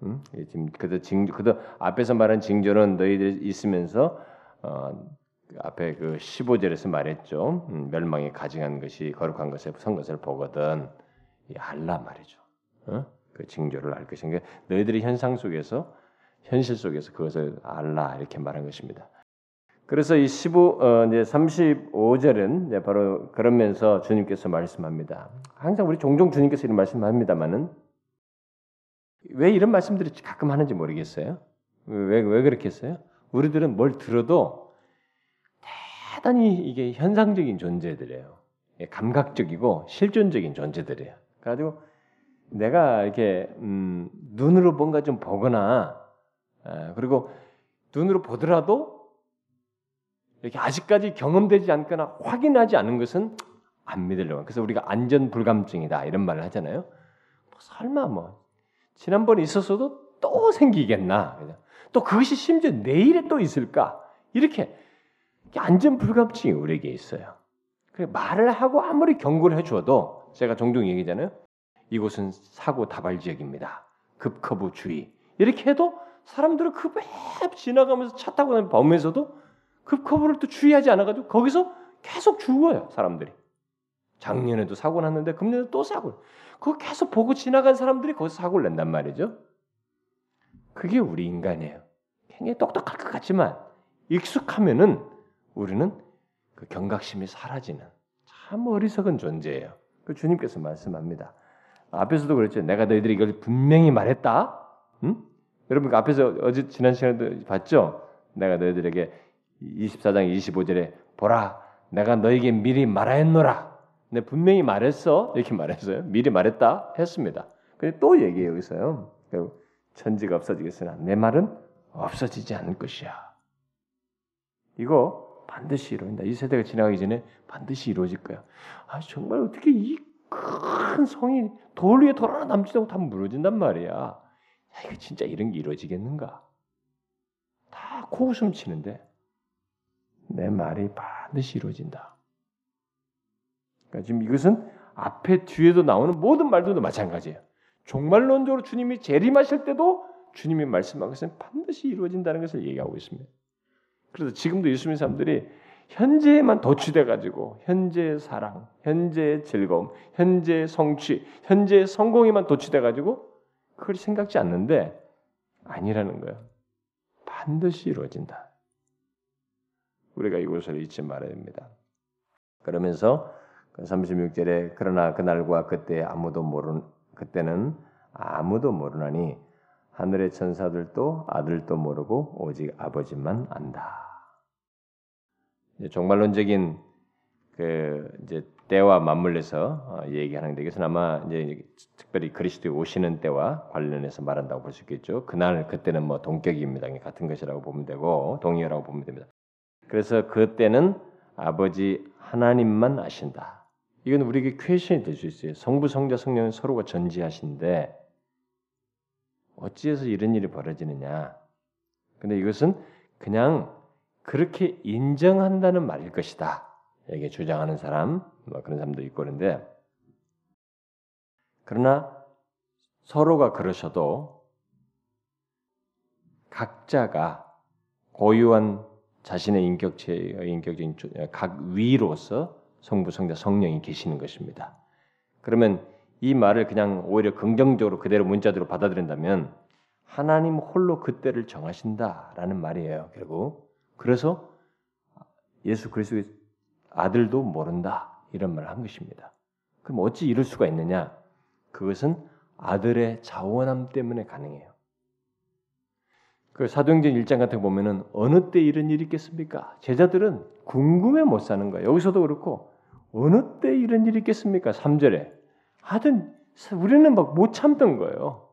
Speaker 1: 음? 지금 그도 징 그도 앞에서 말한 징조는 너희들 있으면서 어, 앞에 그 15절에서 말했죠. 음, 멸망에 가증한 것이 거룩한 것에 선 것을 보거든 이 알라 말이죠. 어? 그 징조를 알 것인 게 너희들이 현상 속에서 현실 속에서 그것을 알라 이렇게 말한 것입니다. 그래서 이 15, 어, 이제 35절은 이제 바로 그러면서 주님께서 말씀합니다. 항상 우리 종종 주님께서 이런 말씀합니다만은 왜 이런 말씀들이 가끔 하는지 모르겠어요. 왜, 왜 그렇게 했어요? 우리들은 뭘 들어도 대단히 이게 현상적인 존재들이에요. 예, 감각적이고 실존적인 존재들이에요. 그래가지고 내가 이렇게 음, 눈으로 뭔가 좀 보거나 아, 그리고 눈으로 보더라도 이렇게 아직까지 경험되지 않거나 확인하지 않은 것은 안 믿으려고. 그래서 우리가 안전 불감증이다 이런 말을 하잖아요. 뭐 설마 뭐 지난번에 있었어도 또 생기겠나? 또 그것이 심지어 내일에 또 있을까? 이렇게 안전 불감증이 우리에게 있어요. 그래 말을 하고 아무리 경고를 해줘도 제가 종종 얘기잖아요. 이곳은 사고 다발 지역입니다. 급커브 주의 이렇게 해도 사람들은 그맵 지나가면서 차 타고 보면서도 급커브를 또 주의하지 않아가지고 거기서 계속 죽어요 사람들이. 작년에도 사고 났는데 금년에 또 사고. 그거 계속 보고 지나간 사람들이 거기서 사고를 낸단 말이죠. 그게 우리 인간이에요. 굉장히 똑똑할 것 같지만 익숙하면은 우리는 그 경각심이 사라지는 참 어리석은 존재예요. 그 주님께서 말씀합니다. 앞에서도 그랬죠. 내가 너희들이 이걸 분명히 말했다. 응? 여러분 그 앞에서 어제 지난 시간에도 봤죠. 내가 너희들에게 24장 25절에 보라 내가 너에게 미리 말하였노라. 내 분명히 말했어 이렇게 말했어요. 미리 말했다 했습니다. 근데 또 얘기해요 여기서요. 천지가 없어지겠으나 내 말은 없어지지 않을 것이야. 이거 반드시 이루어진다. 이 세대가 지나가기 전에 반드시 이루어질 거야. 아 정말 어떻게 이 큰 성이 돌 위에 돌 하나 남지도 않고 다 무너진단 말이야. 야, 이거 진짜 이런 게 이루어지겠는가? 다 코웃음 치는데 내 말이 반드시 이루어진다. 그러니까 지금 이것은 앞에 뒤에도 나오는 모든 말들도 마찬가지예요. 종말론적으로 주님이 재림하실 때도 주님이 말씀한 것은 반드시 이루어진다는 것을 얘기하고 있습니다. 그래서 지금도 예수 믿는 사람들이 현재에만 도취돼 가지고 현재의 사랑, 현재의 즐거움, 현재의 성취, 현재의 성공에만 도취돼 가지고 그걸 생각지 않는데 아니라는 거예요. 반드시 이루어진다. 우리가 이것을 잊지 말아야 됩니다. 그러면서 36절에 그러나 그날과 그때 아무도 모르 그때는 아무도 모르나니 하늘의 천사들도 아들도 모르고 오직 아버지만 안다. 종말론적인 그 이제 때와 맞물려서 어, 얘기하는데 이것은 아마 이제 특별히 그리스도에 오시는 때와 관련해서 말한다고 볼 수 있겠죠. 그날 그때는 뭐 동격입니다. 같은 것이라고 보면 되고 동의어라고 보면 됩니다. 그래서 그때는 아버지 하나님만 아신다. 이건 우리에게 퀘션이 될 수 있어요. 성부, 성자, 성령은 서로가 전지하신데 어찌해서 이런 일이 벌어지느냐? 근데 이것은 그냥 그렇게 인정한다는 말일 것이다. 이게 주장하는 사람, 뭐 그런 사람도 있고 그런데 그러나 서로가 그러셔도 각자가 고유한 자신의 인격체, 인격적인 각 위로서 성부, 성자, 성령이 계시는 것입니다. 그러면 이 말을 그냥 오히려 긍정적으로 그대로 문자대로 받아들인다면 하나님 홀로 그때를 정하신다라는 말이에요. 결국 그래서 예수 그리스도의 아들도 모른다 이런 말을 한 것입니다. 그럼 어찌 이럴 수가 있느냐? 그것은 아들의 자원함 때문에 가능해요. 그 사도행전 1장 같은 거 보면은 어느 때 이런 일이 있겠습니까? 제자들은 궁금해 못 사는 거예요. 여기서도 그렇고 어느 때 이런 일이 있겠습니까? 3절에 하여튼 우리는 막 못 참던 거예요.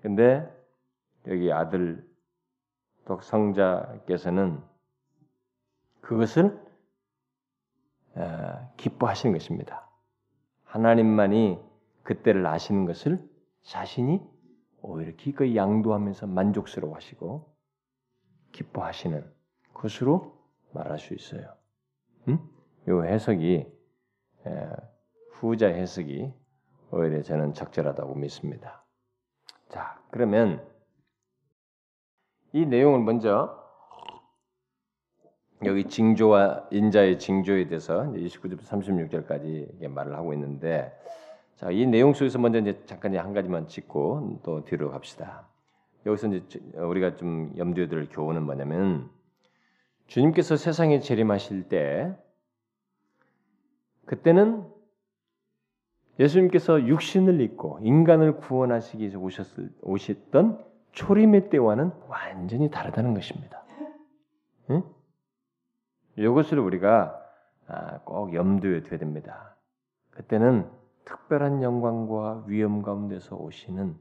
Speaker 1: 근데 여기 아들 독성자께서는 그것을 어, 기뻐하시는 것입니다. 하나님만이 그때를 아시는 것을 자신이 오히려 기꺼이 양도하면서 만족스러워하시고 기뻐하시는 것으로 말할 수 있어요. 음? 이 해석이 후자 해석이 오히려 저는 적절하다고 믿습니다. 자, 그러면 이 내용을 먼저 여기 징조와 인자의 징조에 대해서 29절 36절까지 말을 하고 있는데 자, 이 내용 속에서 먼저 이제 잠깐 한 가지만 짚고 또 뒤로 갑시다. 여기서 이제 우리가 좀 염두에 둘 교훈은 뭐냐면 주님께서 세상에 재림하실 때 그때는 예수님께서 육신을 입고 인간을 구원하시기 위해서 오셨을, 오셨던 초림의 때와는 완전히 다르다는 것입니다. 응? 이것을 우리가 아, 꼭 염두에 둬야 됩니다. 그때는 특별한 영광과 위엄 가운데서 오시는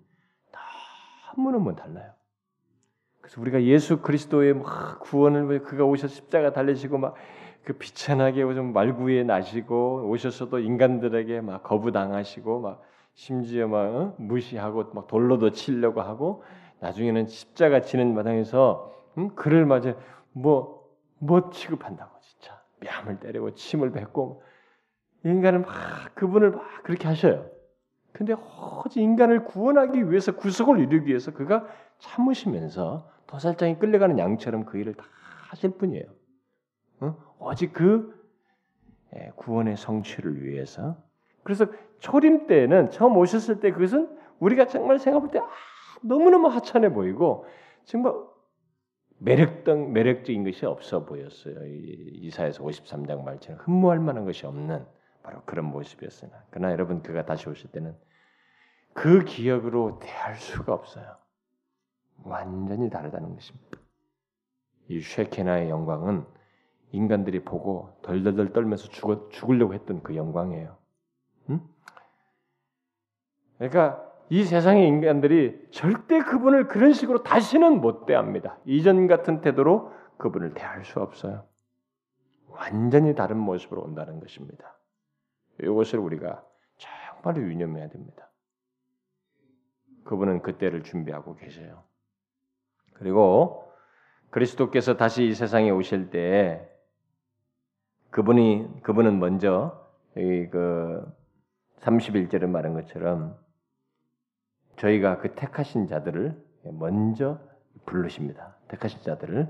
Speaker 1: 너무너무 달라요. 그래서 우리가 예수 그리스도의 구원을 그가 오셔 십자가 달리시고 막 그 비천하게 좀 말구에 나시고 오셔서도 인간들에게 막 거부당하시고 막 심지어 막 어? 무시하고 막 돌로도 치려고 하고 나중에는 십자가 지는 마당에서 음? 그를 맞아 뭐뭐 뭐 취급한다고 진짜 뺨을 때리고 침을 뱉고 인간을 막 그분을 막 그렇게 하셔요. 근데 오직 인간을 구원하기 위해서 구속을 이루기 위해서 그가 참으시면서 도살장에 끌려가는 양처럼 그 일을 다 하실 뿐이에요. 어? 오직 그 예, 구원의 성취를 위해서. 그래서 초림 때는 처음 오셨을 때 그것은 우리가 정말 생각할 때 아, 너무너무 하찮아 보이고 정말 매력적 매력적인 것이 없어 보였어요. 이사에서 53장 말처럼 흠모할 만한 것이 없는 바로 그런 모습이었으나 그러나 여러분 그가 다시 오실 때는 그 기억으로 대할 수가 없어요. 완전히 다르다는 것입니다. 이 쉐케나의 영광은 인간들이 보고 덜덜덜 떨면서 죽어, 죽으려고 했던 그 영광이에요. 응? 그러니까 이 세상의 인간들이 절대 그분을 그런 식으로 다시는 못 대합니다. 이전 같은 태도로 그분을 대할 수 없어요. 완전히 다른 모습으로 온다는 것입니다. 이것을 우리가 정말로 유념해야 됩니다. 그분은 그때를 준비하고 계세요. 그리고 그리스도께서 다시 이 세상에 오실 때 그분이 그분은 먼저 그 31절에 말한 것처럼 저희가 그 택하신 자들을 먼저 부르십니다. 택하신 자들을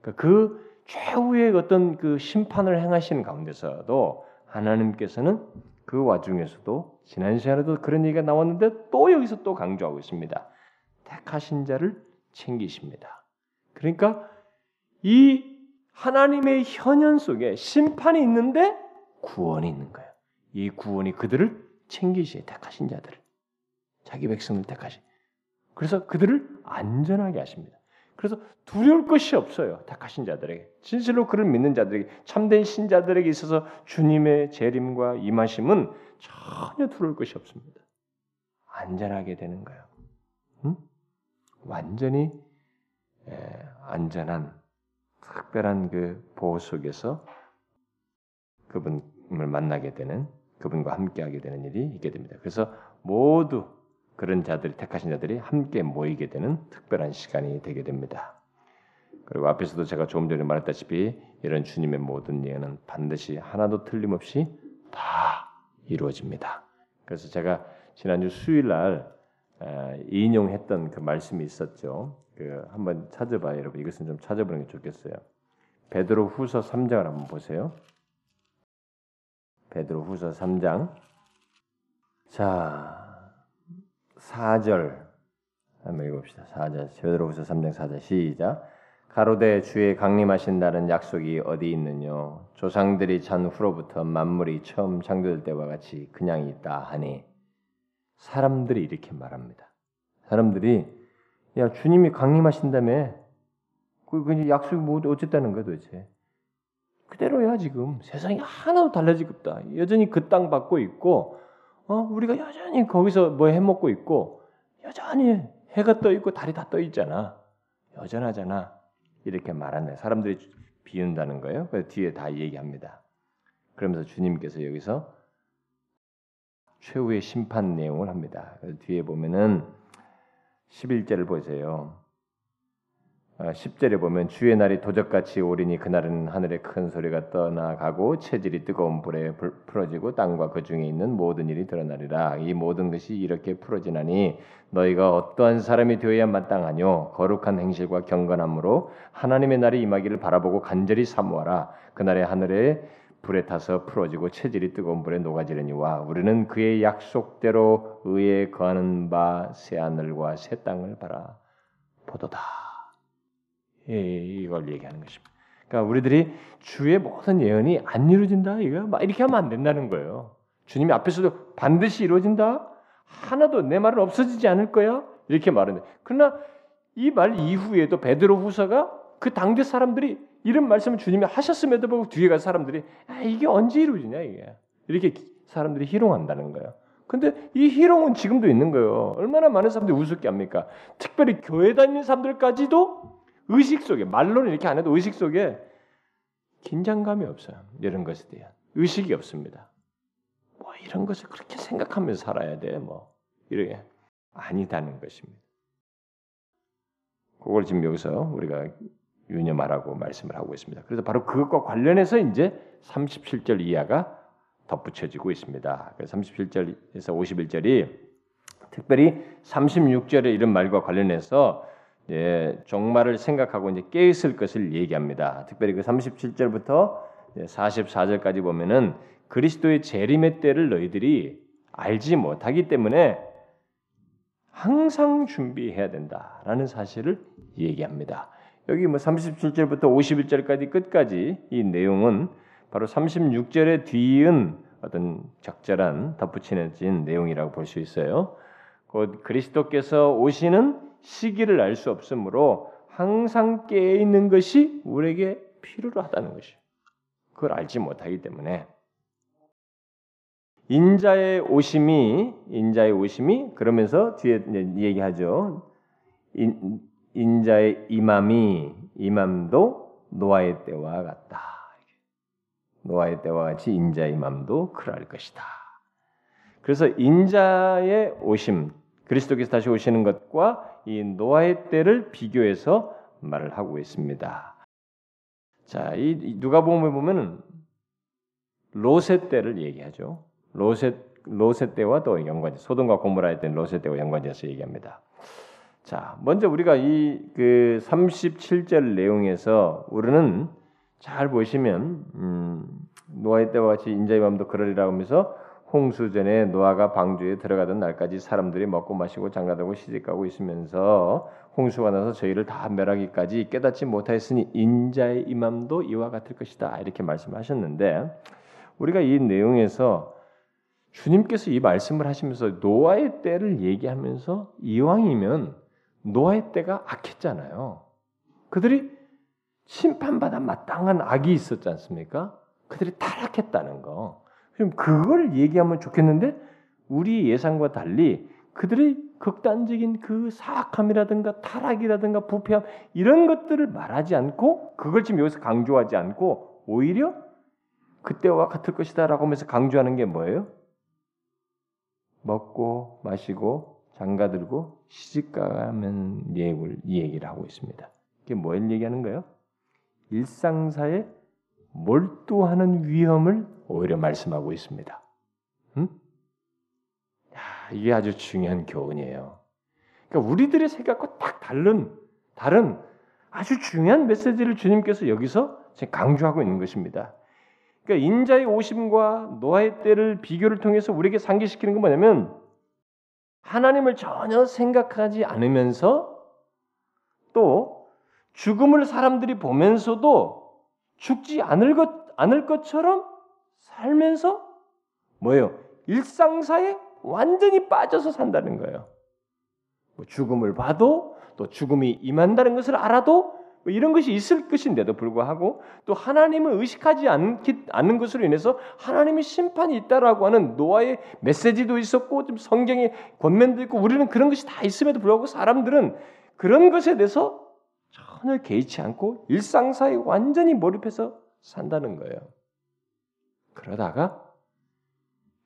Speaker 1: 그러니까 그 최후의 어떤 그 심판을 행하시는 가운데서도 하나님께서는 그 와중에서도 지난 시간에도 그런 얘기가 나왔는데 또 여기서 또 강조하고 있습니다. 택하신 자를 챙기십니다. 그러니까 이 하나님의 현현 속에 심판이 있는데 구원이 있는 거예요. 이 구원이 그들을 챙기시에 택하신 자들을 자기 백성을 택하시. 그래서 그들을 안전하게 하십니다. 그래서 두려울 것이 없어요. 택하신 자들에게 진실로 그를 믿는 자들에게 참된 신자들에게 있어서 주님의 재림과 임하심은 전혀 두려울 것이 없습니다. 안전하게 되는 거예요. 응? 완전히 예, 안전한 특별한 그 보호 속에서 그분을 만나게 되는 그분과 함께하게 되는 일이 있게 됩니다. 그래서 모두 그런 자들이 택하신 자들이 함께 모이게 되는 특별한 시간이 되게 됩니다. 그리고 앞에서도 제가 조금 전에 말했다시피 이런 주님의 모든 예언은 반드시 하나도 틀림없이 다 이루어집니다. 그래서 제가 지난주 수요일 날 인용했던 그 말씀이 있었죠. 그 한번 찾아봐 여러분 이것은 좀 찾아보는 게 좋겠어요. 베드로 후서 3장을 한번 보세요. 베드로 후서 3장. 자, 4절 한번 읽어봅시다. 4절 베드로 후서 3장 4절 시작. 가로대 주의 강림하신다는 약속이 어디 있느뇨? 조상들이 잔 후로부터 만물이 처음 창조될 때와 같이 그냥 있다 하니 사람들이 이렇게 말합니다. 사람들이 야 주님이 강림하신다며 그, 그 약속이 뭐 어쨌다는 거야 도대체 그대로야 지금 세상이 하나도 달라지고 없다 여전히 그 땅 받고 있고 어? 우리가 여전히 거기서 뭐 해먹고 있고 여전히 해가 떠 있고 달이 다 떠 있잖아. 여전하잖아. 이렇게 말하는 사람들이 비운다는 거예요. 그래서 뒤에 다 얘기합니다. 그러면서 주님께서 여기서 최후의 심판 내용을 합니다. 뒤에 보면은 11절을 보세요. 10절에 아, 보면 주의 날이 도적같이 오리니 그날은 하늘에 큰 소리가 떠나가고 체질이 뜨거운 불에 풀어지고 땅과 그 중에 있는 모든 일이 드러나리라. 이 모든 것이 이렇게 풀어지나니 너희가 어떠한 사람이 되어야 마땅하뇨 거룩한 행실과 경건함으로 하나님의 날이 임하기를 바라보고 간절히 사모하라. 그날에 하늘에 불에 타서 풀어지고 체질이 뜨거운 불에 녹아지려니와 우리는 그의 약속대로 의에 거하는 바 새 하늘과 새 땅을 바라 보도다. 예, 이걸 얘기하는 것입니다. 그러니까 우리들이 주의 모든 예언이 안 이루어진다 이거 막 이렇게 하면 안 된다는 거예요. 주님이 앞에서도 반드시 이루어진다. 하나도 내 말은 없어지지 않을 거야. 이렇게 말하는데 그러나 이 말 이후에도 베드로 후서가 그 당대 사람들이 이런 말씀을 주님이 하셨음에도 불구하고 뒤에 간 사람들이 아, 이게 언제 이루어지냐 이게 이렇게 사람들이 희롱한다는 거예요. 근데 이 희롱은 지금도 있는 거예요. 얼마나 많은 사람들이 우습게 합니까? 특별히 교회 다니는 사람들까지도 의식 속에 말로는 이렇게 안 해도 의식 속에 긴장감이 없어요. 이런 것에 대한 의식이 없습니다. 뭐 이런 것을 그렇게 생각하면서 살아야 돼. 뭐 이렇게 아니다는 것입니다. 그걸 지금 여기서 우리가 유념하라고 말씀을 하고 있습니다. 그래서 바로 그것과 관련해서 이제 37절 이하가 덧붙여지고 있습니다. 37절에서 51절이 특별히 36절의 이런 말과 관련해서 예, 종말을 생각하고 이제 깨 있을 것을 얘기합니다. 특별히 그 37절부터 44절까지 보면은 그리스도의 재림의 때를 너희들이 알지 못하기 때문에 항상 준비해야 된다라는 사실을 얘기합니다. 여기 뭐 37절부터 51절까지 끝까지 이 내용은 바로 36절의 뒤은 어떤 적절한 덧붙이는 내용이라고 볼 수 있어요. 곧 그리스도께서 오시는 시기를 알 수 없으므로 항상 깨어 있는 것이 우리에게 필요로 하다는 것이. 그걸 알지 못하기 때문에 인자의 오심이 인자의 오심이 그러면서 뒤에 얘기하죠. 인, 인자의 임함이 임함도 노아의 때와 같다. 노아의 때와 같이 인자의 임함도 그럴 것이다. 그래서 인자의 오심, 그리스도께서 다시 오시는 것과 이 노아의 때를 비교해서 말을 하고 있습니다. 자, 이 누가복음에 보면은 로세 때를 얘기하죠. 로세 로세 때와 또 연관지 소돔과 고모라의 때 로세 때와 연관지어서 얘기합니다. 자, 먼저 우리가 이 그 37절 내용에서 우리는 잘 보시면 음, 노아의 때와 같이 인자의 마음도 그러리라 하면서 홍수 전에 노아가 방주에 들어가던 날까지 사람들이 먹고 마시고 장가들고 시집가고 있으면서 홍수가 나서 저희를 다 멸하기까지 깨닫지 못하였으니 인자의 임함도 이와 같을 것이다 이렇게 말씀하셨는데 우리가 이 내용에서 주님께서 이 말씀을 하시면서 노아의 때를 얘기하면서 이왕이면 노아의 때가 악했잖아요. 그들이 심판받아 마땅한 악이 있었지 않습니까? 그들이 타락했다는 거. 그럼 그걸 얘기하면 좋겠는데 우리 예상과 달리 그들의 극단적인 그 사악함이라든가 타락이라든가 부패함 이런 것들을 말하지 않고 그걸 지금 여기서 강조하지 않고 오히려 그때와 같을 것이다라고 하면서 강조하는 게 뭐예요? 먹고 마시고 장가 들고 시집가면 예물 이 얘기를 하고 있습니다. 이게 뭘 얘기하는 거예요? 일상사에 몰두하는 위험을 오히려 말씀하고 있습니다. 음? 야, 이게 아주 중요한 교훈이에요. 그러니까 우리들의 생각과 딱 다른 다른 아주 중요한 메시지를 주님께서 여기서 강조하고 있는 것입니다. 그러니까 인자의 오심과 노아의 때를 비교를 통해서 우리에게 상기시키는 건 뭐냐면 하나님을 전혀 생각하지 않으면서 또 죽음을 사람들이 보면서도 죽지 않을 것 않을 것처럼 살면서 뭐예요? 일상사에 완전히 빠져서 산다는 거예요. 뭐 죽음을 봐도 또 죽음이 임한다는 것을 알아도 뭐 이런 것이 있을 것인데도 불구하고 또 하나님을 의식하지 않기, 않는 것으로 인해서 하나님의 심판이 있다라고 하는 노아의 메시지도 있었고 좀 성경의 권면도 있고 우리는 그런 것이 다 있음에도 불구하고 사람들은 그런 것에 대해서 전혀 개의치 않고 일상사에 완전히 몰입해서 산다는 거예요. 그러다가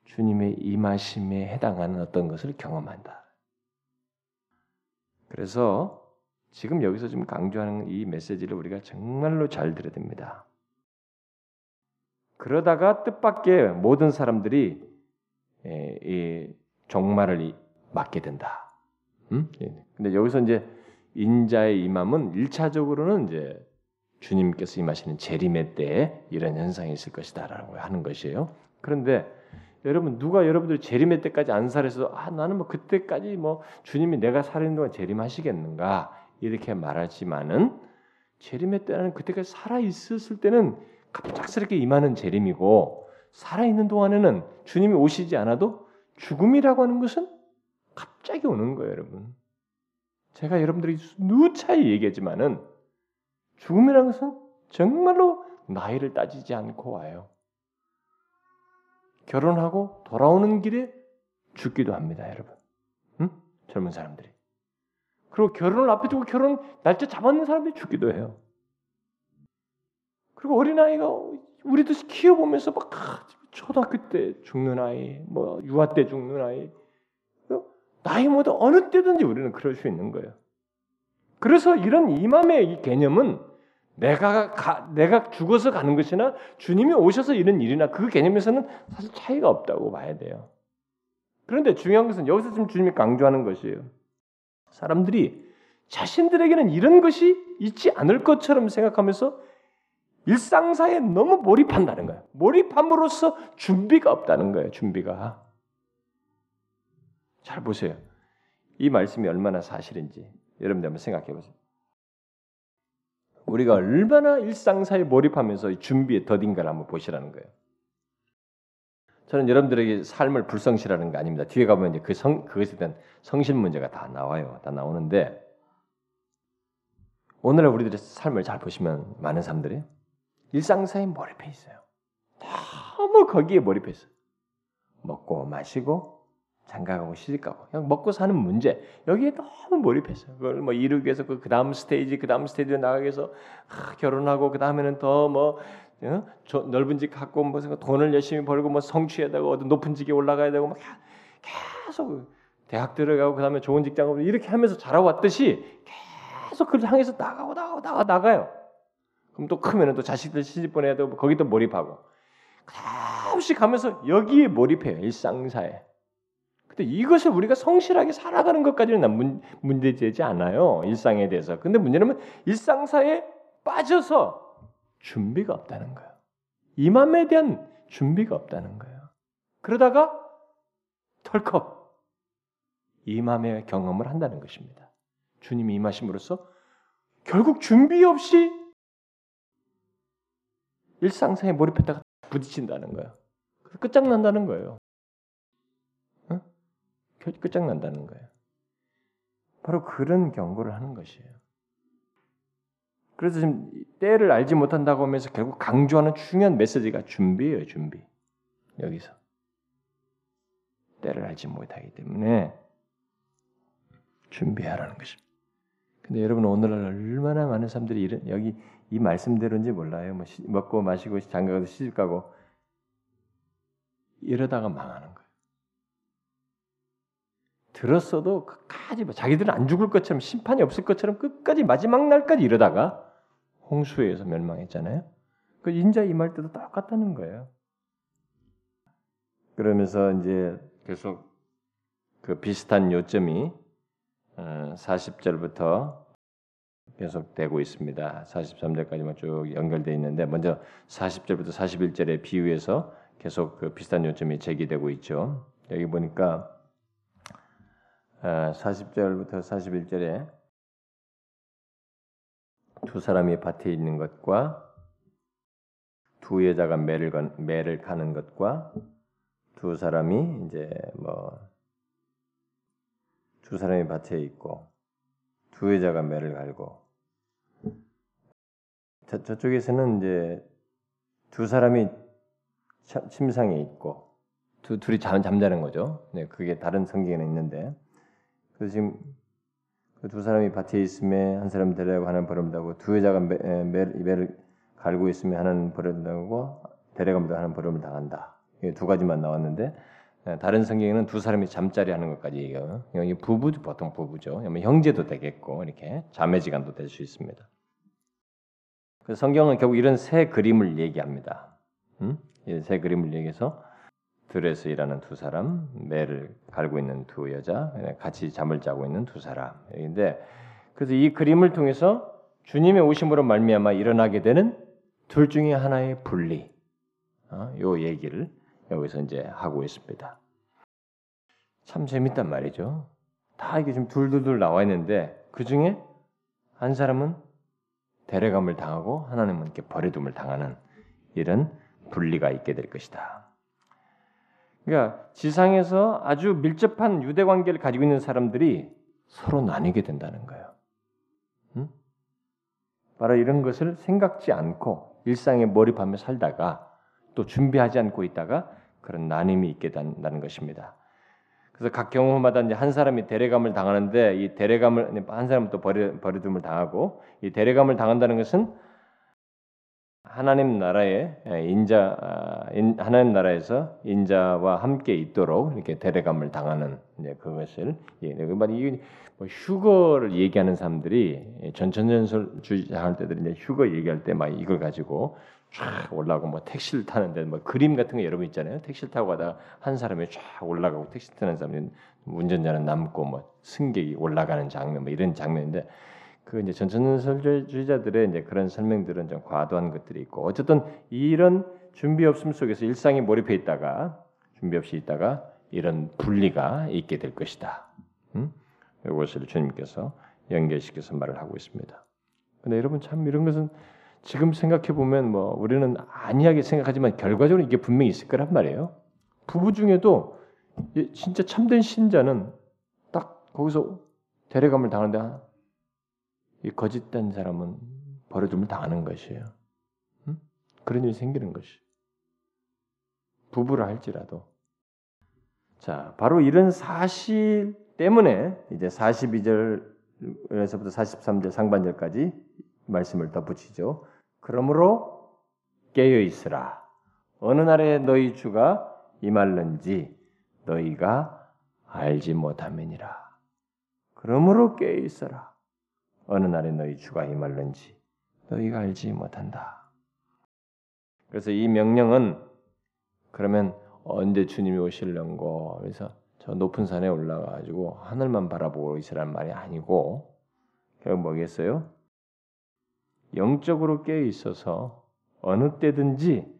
Speaker 1: 주님의 임하심에 해당하는 어떤 것을 경험한다. 그래서 지금 여기서 지금 강조하는 이 메시지를 우리가 정말로 잘 들어야 됩니다. 그러다가 뜻밖의 모든 사람들이 이 종말을 맞게 된다. 음? 예. 근데 여기서 이제 인자의 임함은 일차적으로는 이제 주님께서 임하시는 재림의 때에 이런 현상이 있을 것이다라고 하는 것이에요. 그런데 여러분 누가 여러분들 재림의 때까지 안 살아서 아 나는 뭐 그때까지 뭐 주님이 내가 살는 동안 재림하시겠는가 이렇게 말하지만은 재림의 때는 그때까지 살아 있었을 때는 갑작스럽게 임하는 재림이고 살아 있는 동안에는 주님이 오시지 않아도 죽음이라고 하는 것은 갑자기 오는 거예요, 여러분. 제가 여러분들이 누차히 얘기했지만은 죽음이라는 것은 정말로 나이를 따지지 않고 와요. 결혼하고 돌아오는 길에 죽기도 합니다, 여러분. 응? 젊은 사람들이. 그리고 결혼을 앞에 두고 결혼 날짜 잡았는 사람들이 죽기도 해요. 그리고 어린아이가 우리도 키워보면서 막 초등학교 때 죽는 아이, 뭐 유아 때 죽는 아이, 어? 나이마다 어느 때든지 우리는 그럴 수 있는 거예요. 그래서 이런 이맘의 이 개념은 내가 가, 내가 죽어서 가는 것이나 주님이 오셔서 이런 일이나 그 개념에서는 사실 차이가 없다고 봐야 돼요. 그런데 중요한 것은 여기서 지금 주님이 강조하는 것이에요. 사람들이 자신들에게는 이런 것이 있지 않을 것처럼 생각하면서 일상사에 너무 몰입한다는 거예요. 몰입함으로써 준비가 없다는 거예요. 준비가. 잘 보세요. 이 말씀이 얼마나 사실인지 여러분들 한번 생각해 보세요. 우리가 얼마나 일상사에 몰입하면서 준비에 더딘가를 한번 보시라는 거예요. 저는 여러분들에게 삶을 불성실하는 게 아닙니다. 뒤에 가면 이제 그 성, 그것에 대한 성실 문제가 다 나와요. 다 나오는데 오늘날 우리들의 삶을 잘 보시면 많은 사람들이 일상사에 몰입해 있어요. 너무 거기에 몰입해 있어요. 먹고 마시고 장가가고 시집가고 그냥 먹고 사는 문제 여기에 너무 몰입했어요. 그걸 뭐 이루기 위해서 그 다음 스테이지 그 다음 스테이지로 나가기 위해서 아, 결혼하고 그 다음에는 더뭐 어? 넓은 집 갖고 뭐 돈을 열심히 벌고 뭐 성취해야 되고 어떤 높은 직에 올라가야 되고 막 계속 대학 들어가고 그 다음에 좋은 직장으로 이렇게 하면서 자라고 왔듯이 계속 그걸 향해서 나가고 나가고 나가 나가요. 그럼 또 크면은 또 자식들 시집 보내야 되고 거기 또 몰입하고 없이 가면서 여기에 몰입해요 일상사에. 근데 이것을 우리가 성실하게 살아가는 것까지는 난 문, 문제되지 않아요. 일상에 대해서. 근데 문제는 일상사에 빠져서 준비가 없다는 거예요. 이맘에 대한 준비가 없다는 거예요. 그러다가 털컥 이맘의 경험을 한다는 것입니다. 주님이 임하심으로써 결국 준비 없이 일상사에 몰입했다가 부딪힌다는 거예요. 끝장난다는 거예요. 끝장난다는 거예요. 바로 그런 경고를 하는 것이에요. 그래서 지금 때를 알지 못한다고 하면서 결국 강조하는 중요한 메시지가 준비예요, 준비. 여기서. 때를 알지 못하기 때문에 준비하라는 것입니다. 근데 여러분 오늘날 얼마나 많은 사람들이 이런, 여기 이 말씀대로인지 몰라요. 뭐 시, 먹고 마시고 장가가도 시집 가고 이러다가 망하는 거예요. 들었어도 끝까지 뭐 자기들은 안 죽을 것처럼 심판이 없을 것처럼 끝까지 마지막 날까지 이러다가 홍수에 의해서 멸망했잖아요. 그 인자 임할 때도 똑같다는 거예요. 그러면서 이제 계속 그 비슷한 요점이 40절부터 어, 계속 되고 있습니다. 43절까지만 쭉 연결되어 있는데 먼저 40절부터 41절의 비유에서 계속 그 비슷한 요점이 제기되고 있죠. 여기 보니까 40절부터 아, 41절에 두 사람이 밭에 있는 것과 두 여자가 매를, 건, 매를 가는 것과 두 사람이 이제 뭐 두 사람이 밭에 있고 두 여자가 매를 갈고 저, 저쪽에서는 이제 두 사람이 침상에 있고 두, 둘이 잠, 잠자는 거죠. 네, 그게 다른 성경에는 있는데 그래서 지금 그 두 사람이 밭에 있음에 한 사람 데려가고 하나는 버림다고 두 여자가 매를 갈고 있으면 하나는 버림다고 데려가면도 하나는 버림을 당한다. 두 가지만 나왔는데 다른 성경에는 두 사람이 잠자리 하는 것까지 얘기해요. 여기 부부 보통 부부죠. 형제도 되겠고 이렇게 자매지간도 될 수 있습니다. 그 성경은 결국 이런 새 그림을 얘기합니다. 음? 새 그림을 얘기해서 일하는 두 사람, 매를 갈고 있는 두 여자, 같이 잠을 자고 있는 두 사람인데 그래서 이 그림을 통해서 주님의 오심으로 말미암아 일어나게 되는 둘 중에 하나의 분리, 어, 요 얘기를 여기서 이제 하고 있습니다. 참 재밌단 말이죠. 다 이게 지금 둘둘둘 나와 있는데 그 중에 한 사람은 데려감을 당하고 하나님은 이렇게 버려둠을 당하는 이런 분리가 있게 될 것이다. 그러니까 지상에서 아주 밀접한 유대 관계를 가지고 있는 사람들이 서로 나뉘게 된다는 거예요. 응? 바로 이런 것을 생각지 않고 일상에 몰입하며 살다가 또 준비하지 않고 있다가 그런 나눔이 있게 된다는 것입니다. 그래서 각 경우마다 이제 한 사람이 대례감을 당하는데 이 대례감을 한 사람은 또 버려 버려둠을 당하고 이 대례감을 당한다는 것은 하나님 나라의 인자 아, 하나님 나라에서 인자와 함께 있도록 이렇게 대례감을 당하는 이제 그것을 예, 네, 이게 뭐 휴거를 얘기하는 사람들이 전천전설 주장할 때들 이제 휴거 얘기할 때 막 이걸 가지고 쫙 올라가고 뭐 택시를 타는데 뭐 그림 같은 거 여러분 있잖아요. 택시를 타고 가다가 한 사람이 쫙 올라가고 택시 타는 사람이 운전자는 남고 뭐 승객이 올라가는 장면 뭐 이런 장면인데 그 이제 전천설주의자들의 이제 그런 설명들은 좀 과도한 것들이 있고 어쨌든 이런 준비 없음 속에서 일상에 몰입해 있다가 준비 없이 있다가 이런 분리가 있게 될 것이다. 음? 이것을 주님께서 연결시켜서 말을 하고 있습니다. 근데 여러분 참 이런 것은 지금 생각해 보면 뭐 우리는 안이하게 생각하지만 결과적으로 이게 분명히 있을 거란 말이에요. 부부 중에도 진짜 참된 신자는 딱 거기서 대례감을 당하는데 이 거짓된 사람은 버려둠을 당하는 것이에요. 응? 그런 일이 생기는 것이. 부부라 할지라도. 자, 바로 이런 사실 때문에 이제 42절에서부터 43절 상반절까지 말씀을 덧붙이죠. 그러므로 깨어 있으라. 어느 날에 너희 주가 임할는지 너희가 알지 못함이니라. 그러므로 깨어 있어라. 어느 날에 너희 주가 임할는지 너희가 알지 못한다. 그래서 이 명령은 그러면 언제 주님이 오실런고 그래서 저 높은 산에 올라가 가지고 하늘만 바라보고 있으란 말이 아니고 결국 뭐겠어요? 영적으로 깨어 있어서 어느 때든지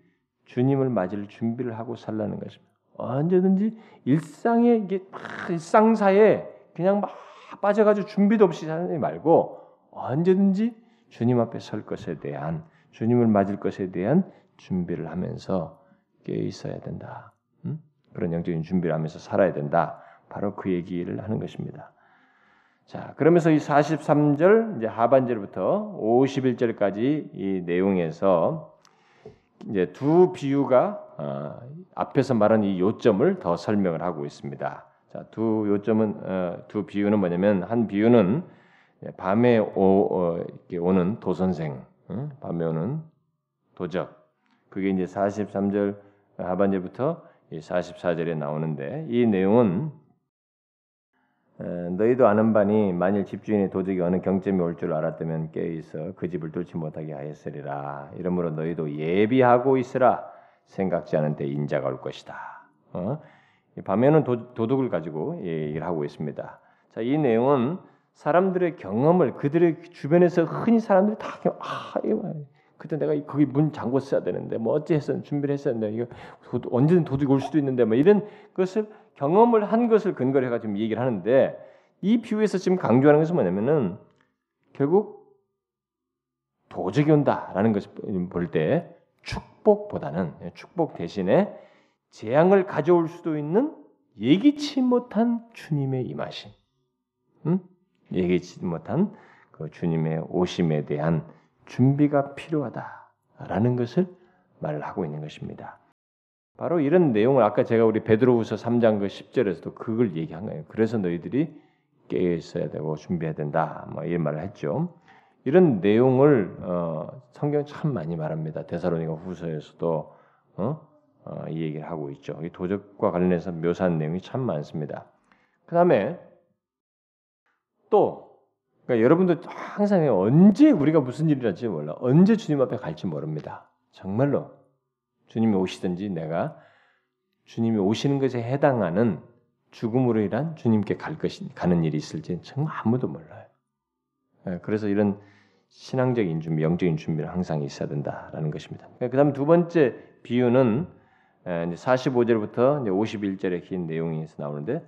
Speaker 1: 주님을 맞을 준비를 하고 살라는 것입니다. 언제든지 일상에 이게 일상사에 그냥 막 빠져가지고 준비도 없이 사는 말고 언제든지 주님 앞에 설 것에 대한 주님을 맞을 것에 대한 준비를 하면서 깨어 있어야 된다. 음? 그런 영적인 준비를 하면서 살아야 된다. 바로 그 얘기를 하는 것입니다. 자, 그러면서 이 43절 이제 하반절부터 51절까지 이 내용에서 이제 두 비유가 어, 앞에서 말한 이 요점을 더 설명을 하고 있습니다. 자, 두 요점은 어, 두 비유는 뭐냐면 한 비유는 밤에 오, 어, 오는 도선생, 응? 밤에 오는 도적. 그게 이제 43절 하반절부터 44절에 나오는데 이 내용은 너희도 아는 바니 만일 집주인의 도적이 어느 경점이 올 줄 알았다면 깨어 있어 그 집을 뚫지 못하게 하였으리라. 이러므로 너희도 예비하고 있으라. 생각지 않은 때 인자가 올 것이다. 어? 밤에는 도, 도둑을 가지고 얘기를 하고 있습니다. 자, 이 내용은 사람들의 경험을 그들의 주변에서 흔히 사람들이 다 아, 이거 그때 내가 거기 문 잠궜어야 되는데 뭐 어찌 했었 준비를 했어야 되는데 이거 도, 언제든 도둑이 올 수도 있는데 뭐 이런 것을 경험을 한 것을 근거로 해가 지금 얘기를 하는데 이 비유에서 지금 강조하는 것은 뭐냐면은 결국 도적이 온다라는 것을 볼 때 축복보다는 축복 대신에 재앙을 가져올 수도 있는 예기치 못한 주님의 임하심, 음? 예기치 못한 그 주님의 오심에 대한 준비가 필요하다라는 것을 말을 하고 있는 것입니다. 바로 이런 내용을 아까 제가 우리 베드로후서 3장 그 10절에서도 그걸 얘기한 거예요. 그래서 너희들이 깨어 있어야 되고 준비해야 된다. 뭐 이런 말을 했죠. 이런 내용을 어, 성경 참 많이 말합니다. 데살로니가 후서에서도 어? 어, 이 얘기를 하고 있죠. 이 도적과 관련해서 묘사한 내용이 참 많습니다. 그 다음에 또 그러니까 여러분도 항상 언제 우리가 무슨 일을 할지 몰라. 언제 주님 앞에 갈지 모릅니다. 정말로 주님이 오시든지 내가 주님이 오시는 것에 해당하는 죽음으로 인한 주님께 갈 것이 가는 일이 있을지 정말 아무도 몰라요. 예, 그래서 이런 신앙적인 준비, 영적인 준비는 항상 있어야 된다라는 것입니다. 그다음 두 번째 비유는 45절부터 51절의 긴 내용이 나오는데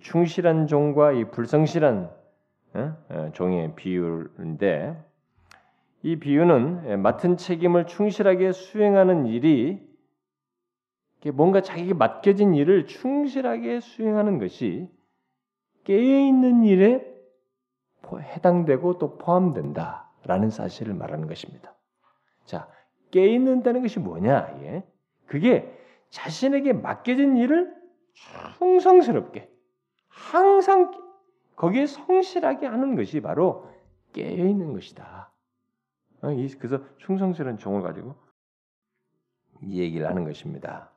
Speaker 1: 충실한 종과 이 불성실한 종의 비유인데 이 비유는 맡은 책임을 충실하게 수행하는 일이 뭔가 자기에게 맡겨진 일을 충실하게 수행하는 것이 깨어 있는 일에 해당되고 또 포함된다라는 사실을 말하는 것입니다. 자, 깨어 있는다는 것이 뭐냐? 예? 그게 자신에게 맡겨진 일을 충성스럽게 항상 거기에 성실하게 하는 것이 바로 깨어 있는 것이다. 어, 그래서 충성스러운 종을 가지고 이 얘기를 하는 것입니다.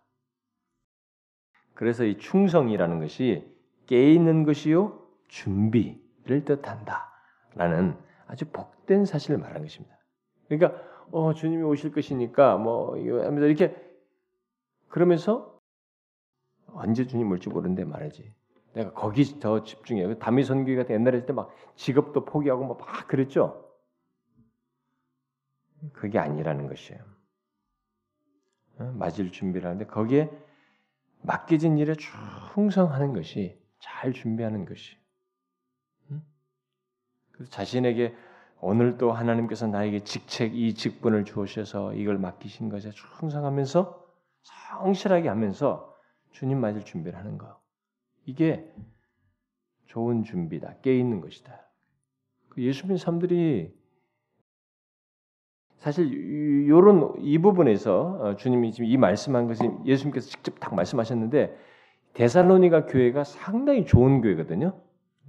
Speaker 1: 그래서 이 충성이라는 것이 깨어 있는 것이요 준비를 뜻한다라는 아주 복된 사실을 말하는 것입니다. 그러니까 어, 주님이 오실 것이니까 뭐 이렇게 그러면서 언제 주님 올지 모르는데 말이지. 내가 거기 더 집중해. 그 다미 선교회 같은 옛날에 때 막 직업도 포기하고 막, 막 그랬죠. 그게 아니라는 것이에요. 맞을 준비를 하는데 거기에 맡겨진 일에 충성하는 것이 잘 준비하는 것이. 그래서 자신에게 오늘 또 하나님께서 나에게 직책 이 직분을 주셔서 이걸 맡기신 것에 충성하면서 성실하게 하면서 주님 맞을 준비를 하는 거. 이게 좋은 준비다. 깨 있는 것이다. 예수 믿는 사람들이 사실 이런 이 부분에서 어, 주님이 지금 이 말씀한 것이 예수님께서 직접 딱 말씀하셨는데 데살로니가 교회가 상당히 좋은 교회거든요.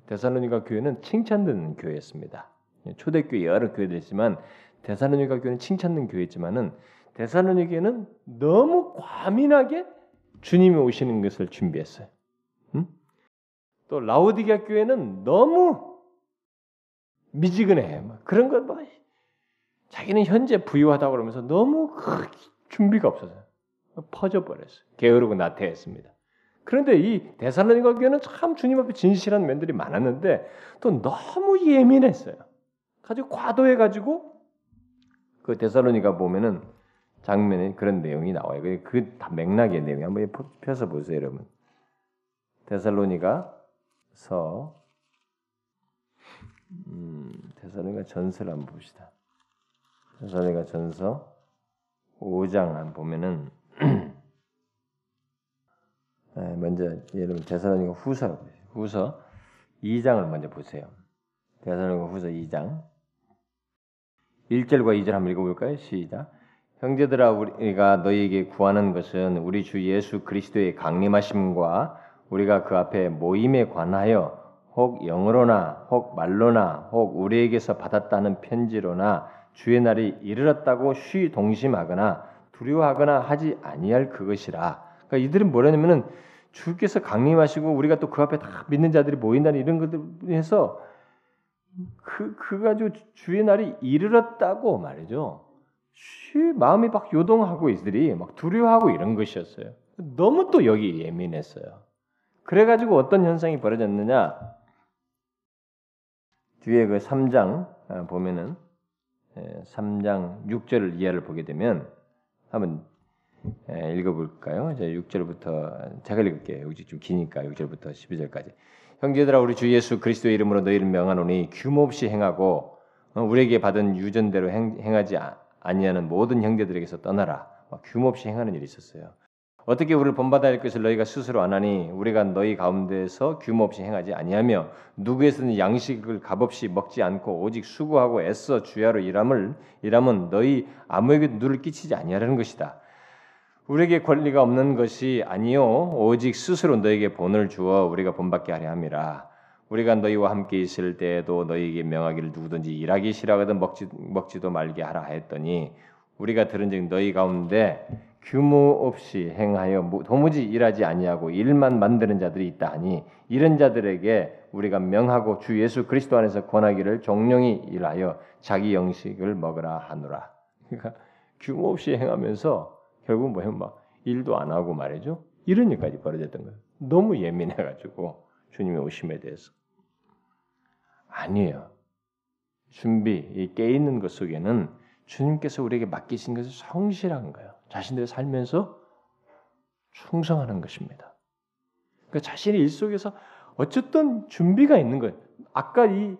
Speaker 1: 데살로니가 교회는 칭찬듣는 교회였습니다. 초대교회 여러 교회들 있지만 데살로니가 교회는 칭찬듣는 교회지만은 데살로니가는 너무 과민하게 주님이 오시는 것을 준비했어요. 음? 또 라우디가 교회는 너무 미지근해. 그런 것 뭐, 자기는 현재 부유하다고 그러면서 너무 준비가 없어서 퍼져 버렸어요. 게으르고 나태했습니다. 그런데 이 대살로니가 교회는 참 주님 앞에 진실한 면들이 많았는데 또 너무 예민했어요. 아주 과도해 가지고 그 데살로니가 보면은 장면에 그런 내용이 나와요. 그다 맥락의 내용 한번 펴서 보세요, 여러분. 데살로니가서 음, 데살로니가 전서를 한번 봅시다. 데살로니가 전서 5장 한 보면은 [CLEARS THROAT] 네, 먼저 여러분 데살로니가 후서 후서 2장을 먼저 보세요. 데살로니가 후서 2장 1절과 2절 한번 읽어볼까요? 시작. 형제들아 우리가 너희에게 구하는 것은 우리 주 예수 그리스도의 강림하심과 우리가 그 앞에 모임에 관하여 혹 영어로나 혹 말로나 혹 우리에게서 받았다는 편지로나 주의 날이 이르렀다고 쉬 동심하거나 두려워하거나 하지 아니할 그것이라. 그러니까 이들은 뭐라냐면은 주께서 강림하시고 우리가 또 그 앞에 다 믿는 자들이 모인다는 이런 것들 해서 그, 그 가지고 주의 날이 이르렀다고 말이죠. 쉬 마음이 막 요동하고 이들이 막 두려워하고 이런 것이었어요. 너무 또 여기 예민했어요. 그래가지고 어떤 현상이 벌어졌느냐? 뒤에 그 3장 아, 보면은 3장 6절을 이해를 보게 되면 한번 읽어볼까요? 이제 6절부터 제가 읽을게요. 여기 좀 기니까 6절부터 12절까지. 형제들아 우리 주 예수 그리스도의 이름으로 너희를 명하노니 규모 없이 행하고 어, 우리에게 받은 유전대로 행, 하지 아니하는 모든 형제들에게서 떠나라. 규모 없이 행하는 일이 있었어야 어떻게 우리를 본받아야 할 것을 너희가 스스로 안 하니 우리가 너희 가운데서 규모 없이 행하지 아니하며 누구에서는 양식을 값없이 먹지 않고 오직 수고하고 애써 주야로 일함을 일함은 너희 아무에게도 누를 끼치지 아니하라는 것이다. 우리에게 권리가 없는 것이 아니요 오직 스스로 너에게 본을 주어 우리가 본받게 하려 함이라. 우리가 너희와 함께 있을 때에도 너희에게 명하기를 누구든지 일하기 싫어하거든 먹지 먹지도 말게 하라 했더니 우리가 들은즉 너희 가운데 규모 없이 행하여 도무지 일하지 아니하고 일만 만드는 자들이 있다 하니 이런 자들에게 우리가 명하고 주 예수 그리스도 안에서 권하기를 종령이 일하여 자기 영식을 먹으라 하노라. 그러니까 규모 없이 행하면서 결국? 막 일도 안 하고 말이죠. 이런 일까지 벌어졌던 거예요. 너무 예민해가지고 주님의 오심에 대해서 아니에요. 준비, 이 깨 있는 것 속에는 주님께서 우리에게 맡기신 것을 성실한 거예요. 자신들의 살면서 충성하는 것입니다. 그러니까 자신의 일 속에서 어쨌든 준비가 있는 거예요. 아까 이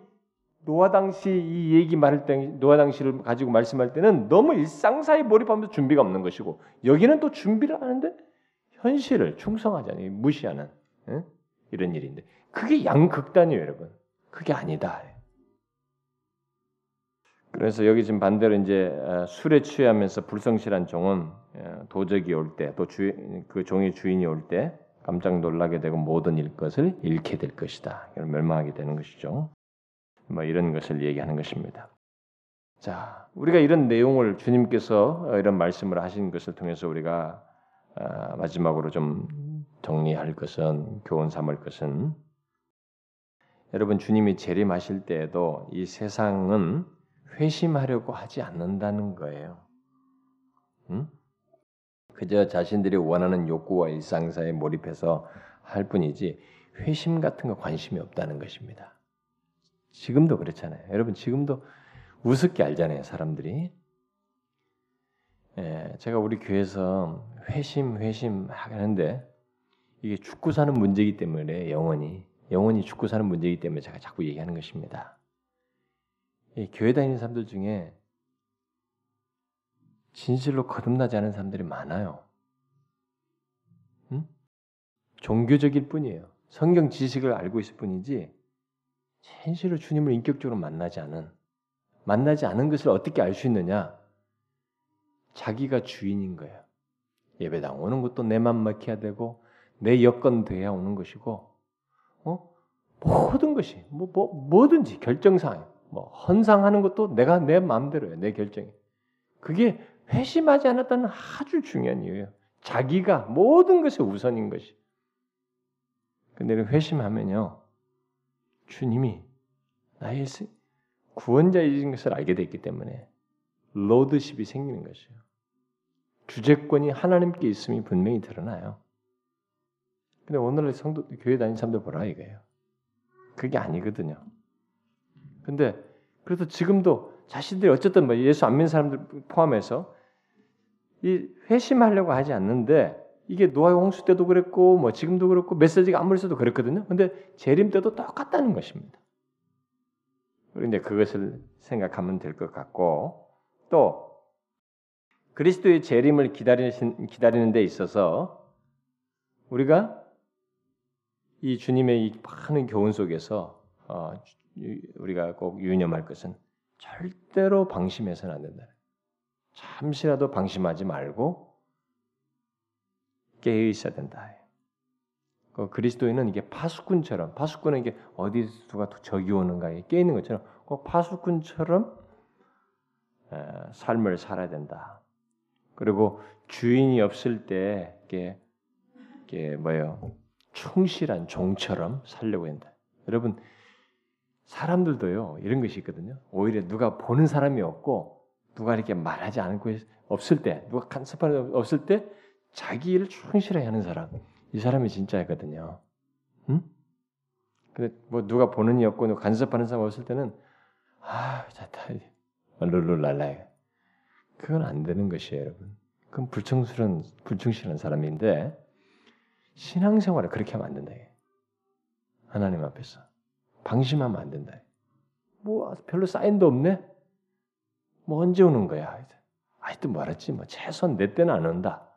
Speaker 1: 노아 당시 이 얘기 말할 때 노아 당시를 가지고 말씀할 때는 너무 일상사에 몰입하면서 준비가 없는 것이고 여기는 또 준비를 하는데 현실을 충성하지 않아요. 무시하는 응? 이런 일인데 그게 양극단이에요, 여러분. 그게 아니다. 그래서 여기 지금 반대로 이제 어, 술에 취하면서 불성실한 종은 어, 도적이 올 때, 또 그 종의 주인이 올 때 깜짝 놀라게 되고 모든 일 것을 잃게 될 것이다. 멸망하게 되는 것이죠. 뭐 이런 것을 얘기하는 것입니다. 자, 우리가 이런 내용을 주님께서 어, 이런 말씀을 하신 것을 통해서 우리가 마지막으로 좀 정리할 것은 교훈 삼을 것은 여러분 주님이 재림하실 때에도 이 세상은 회심하려고 하지 않는다는 거예요. 응? 그저 자신들이 원하는 욕구와 일상사에 몰입해서 할 뿐이지 회심 같은 거 관심이 없다는 것입니다. 지금도 그렇잖아요. 여러분 지금도 우습게 알잖아요, 사람들이. 예, 제가 우리 교회에서 회심 회심 하는데 이게 죽고 사는 문제이기 때문에 영원히 영원히 죽고 사는 문제이기 때문에 제가 자꾸 얘기하는 것입니다. 교회 다니는 사람들 중에 진실로 거듭나지 않은 사람들이 많아요. 응? 종교적일 뿐이에요. 성경 지식을 알고 있을 뿐이지 진실로 주님을 인격적으로 만나지 않은 만나지 않은 것을 어떻게 알 수 있느냐? 자기가 주인인 거예요. 예배당 오는 것도 내맘 맡겨야 되고 내 여건 돼야 오는 것이고 어? 모든 것이 뭐, 뭐 뭐든지 결정사항 뭐 헌상하는 것도 내가 내 마음대로예요. 내 결정이. 그게 회심하지 않았다는 아주 중요한 이유예요. 자기가 모든 것이 우선인 것이. 근데 회심하면요. 주님이 나의 구원자이신 것을 알게 됐기 때문에 로드십이 생기는 것이에요. 주재권이 하나님께 있음이 분명히 드러나요. 근데 오늘날 성도 교회 다니는 사람들 보라 이거예요. 그게 아니거든요. 근데 그래도 지금도 자신들이 어쨌든 뭐 예수 안 믿는 사람들 포함해서 이 회심하려고 하지 않는데 이게 노아 홍수 때도 그랬고 뭐 지금도 그렇고 메시지가 아무리 써도 그랬거든요. 근데 재림 때도 똑같다는 것입니다. 그런데 그것을 생각하면 될 것 같고 또 그리스도의 재림을 기다리신, 기다리는 데 있어서 우리가 이 주님의 이 많은 교훈 속에서 어, 우리가 꼭 유념할 것은 절대로 방심해서는 안 된다. 잠시라도 방심하지 말고 깨어 있어야 된다. 그 그리스도인은 이게 파수꾼처럼 파수꾼은 이게 어디 누가 적이 오는가에 깨 있는 것처럼 꼭 파수꾼처럼 삶을 살아야 된다. 그리고 주인이 없을 때 이게 이게 뭐요? 충실한 종처럼 살려고 한다. 여러분 사람들도요 이런 것이 있거든요. 오히려 누가 보는 사람이 없고 누가 이렇게 말하지 않고 없을 때 누가 간섭하는 없을 때 자기 일을 충실히 하는 사람 이 사람이 진짜거든요. 응? 근데 뭐 누가 보는 이 없고 간섭하는 사람 없을 때는 아, 자다 룰룰랄라 그건 안 되는 것이에요, 여러분. 그건 불청스러운 불충실한 사람인데 신앙생활을 그렇게 하면 안 된다. 하나님 앞에서 방심하면 안 된다. 뭐 별로 사인도 없네. 뭐 언제 오는 거야? 하여튼 말했지 뭐 최소한 내 때는 안 온다.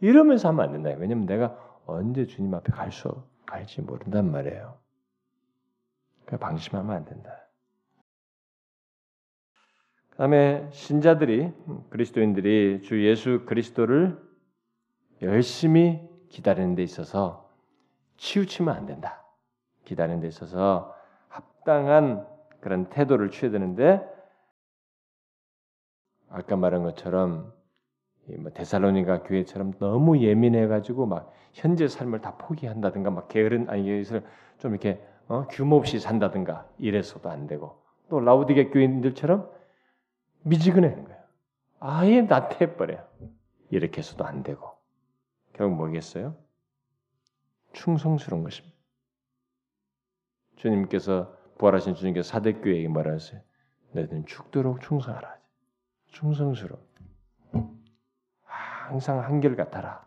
Speaker 1: 이러면서 하면 안 된다. 왜냐면 내가 언제 주님 앞에 갈 수 갈지 모른단 말이에요. 그 방심하면 안 된다. 그다음에 신자들이 그리스도인들이 주 예수 그리스도를 열심히 기다리는 데 있어서 치우치면 안 된다. 기다리는 데 있어서 합당한 그런 태도를 취해야 되는데 아까 말한 것처럼 뭐 데살로니가 교회처럼 너무 예민해 가지고 막 현재 삶을 다 포기한다든가 막 게으른 아니 이것을 좀 이렇게 어? 규모 없이 산다든가 이래서도 안 되고 또 라우디게 교인들처럼 미지근해하는 거예요. 아예 나태해 버려요. 이렇게 해서도 안 되고 결국 뭐겠어요? 충성스러운 것입니다. 주님께서 부활하신 주님께서 사대교회에게 말하세요. 너희는 죽도록 충성하라. 충성스러워. 항상 한결 같아라.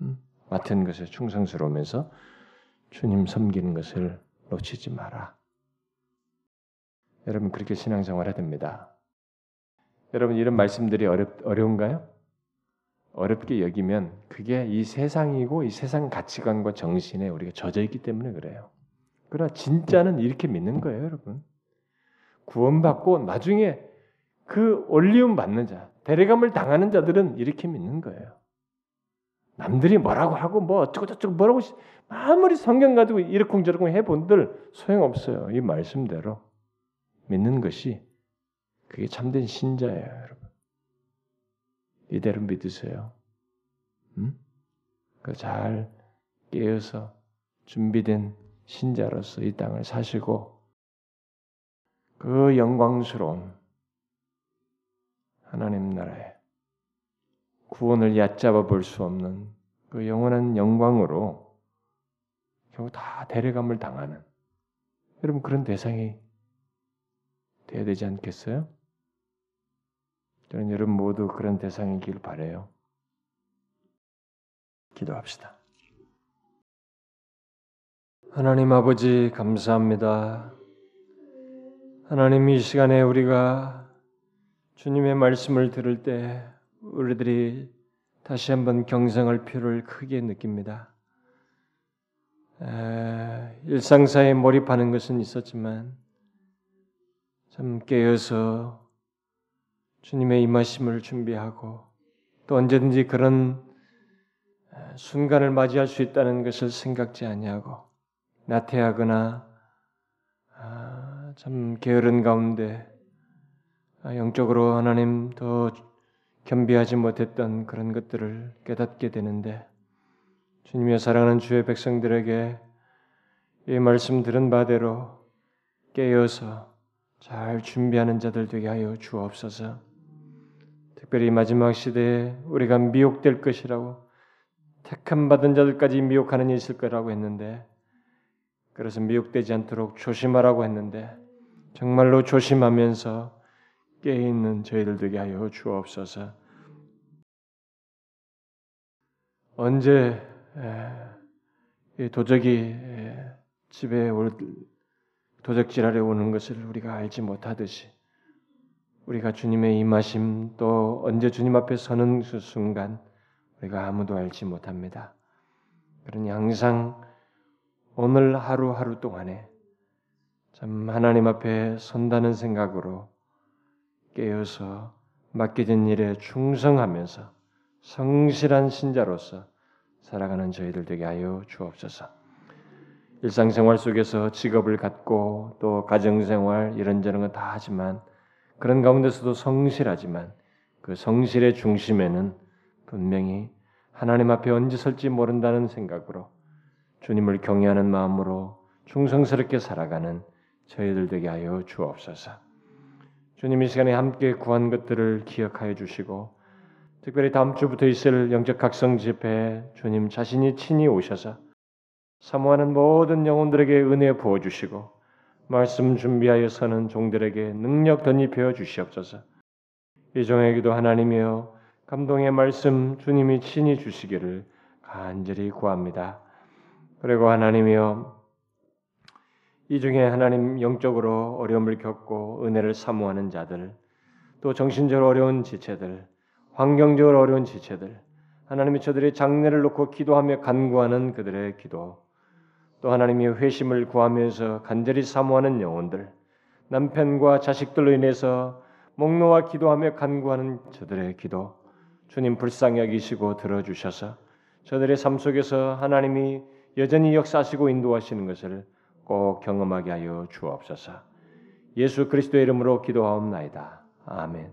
Speaker 1: 음? 맡은 것에 충성스러우면서 주님 섬기는 것을 놓치지 마라. 여러분 그렇게 신앙생활 해야 됩니다. 여러분 이런 말씀들이 어렵, 어려운가요? 어렵게 여기면 그게 이 세상이고 이 세상 가치관과 정신에 우리가 젖어 있기 때문에 그래요. 그러나 진짜는 이렇게 믿는 거예요, 여러분. 구원받고 나중에 그 올리움 받는 자, 대례감을 당하는 자들은 이렇게 믿는 거예요. 남들이 뭐라고 하고 뭐 어쩌고 저쩌고 뭐라고 아무리 성경 가지고 이렇쿵저렇쿵 해본들 소용없어요. 이 말씀대로 믿는 것이 그게 참된 신자예요, 여러분. 이대로 믿으세요. 음? 그잘 깨어서 준비된 신자로서 이 땅을 사시고 그 영광스러운 하나님 나라에 구원을 얕잡아 볼 수 없는 그 영원한 영광으로 결국 다 대례감을 당하는 여러분 그런 대상이 되어야 되지 않겠어요? 저는 여러분 모두 그런 대상이길 바래요. 기도합시다. 하나님 아버지 감사합니다. 하나님 이 시간에 우리가 주님의 말씀을 들을 때 우리들이 다시 한번 경성할 필요를 크게 느낍니다.
Speaker 2: 에, 일상사에 몰입하는 것은 있었지만 참 깨어서 주님의 임하심을 준비하고 또 언제든지 그런 순간을 맞이할 수 있다는 것을 생각지 아니하고 나태하거나 아, 참 게으른 가운데 아, 영적으로 하나님 더 겸비하지 못했던 그런 것들을 깨닫게 되는데 주님의 사랑하는 주의 백성들에게 이 말씀 들은 바대로 깨어서 잘 준비하는 자들 되게 하여 주옵소서. 특별히 마지막 시대에 우리가 미혹될 것이라고 택함 받은 자들까지 미혹하는 일이 있을 거라고 했는데 그래서 미혹되지 않도록 조심하라고 했는데 정말로 조심하면서 깨 있는 저희들 되게 하여 주옵소서. 언제 도적이 집에 올 도적질 하려 오는 것을 우리가 알지 못하듯이 우리가 주님의 임하심 또 언제 주님 앞에 서는 그 순간 우리가 아무도 알지 못합니다. 그러니 항상 오늘 하루하루 동안에 참 하나님 앞에 선다는 생각으로 깨어서 맡겨진 일에 충성하면서 성실한 신자로서 살아가는 저희들 되게 하여 주옵소서. 일상생활 속에서 직업을 갖고 또 가정생활 이런저런 거 다 하지만 그런 가운데서도 성실하지만 그 성실의 중심에는 분명히 하나님 앞에 언제 설지 모른다는 생각으로 주님을 경외하는 마음으로 충성스럽게 살아가는 저희들 되게 하여 주옵소서. 주님 이 시간에 함께 구한 것들을 기억하여 주시고 특별히 다음 주부터 있을 영적 각성 집회에 주님 자신이 친히 오셔서 사모하는 모든 영혼들에게 은혜 부어 주시고 말씀 준비하여 서는 종들에게 능력 덧입혀 주시옵소서. 이 종에게도 하나님이여 감동의 말씀 주님이 친히 주시기를 간절히 구합니다. 그리고 하나님이여 이 중에 하나님 영적으로 어려움을 겪고 은혜를 사모하는 자들, 또 정신적으로 어려운 지체들, 환경적으로 어려운 지체들, 하나님이 저들의 장례를 놓고 기도하며 간구하는 그들의 기도, 또 하나님이 회심을 구하면서 간절히 사모하는 영혼들, 남편과 자식들로 인해서 목노와 기도하며 간구하는 저들의 기도, 주님 불쌍히 여기시고 들어주셔서 저들의 삶 속에서 하나님이 여전히 역사하시고 인도하시는 것을 꼭 경험하게 하여 주옵소서. 예수 그리스도의 이름으로 기도하옵나이다. 아멘.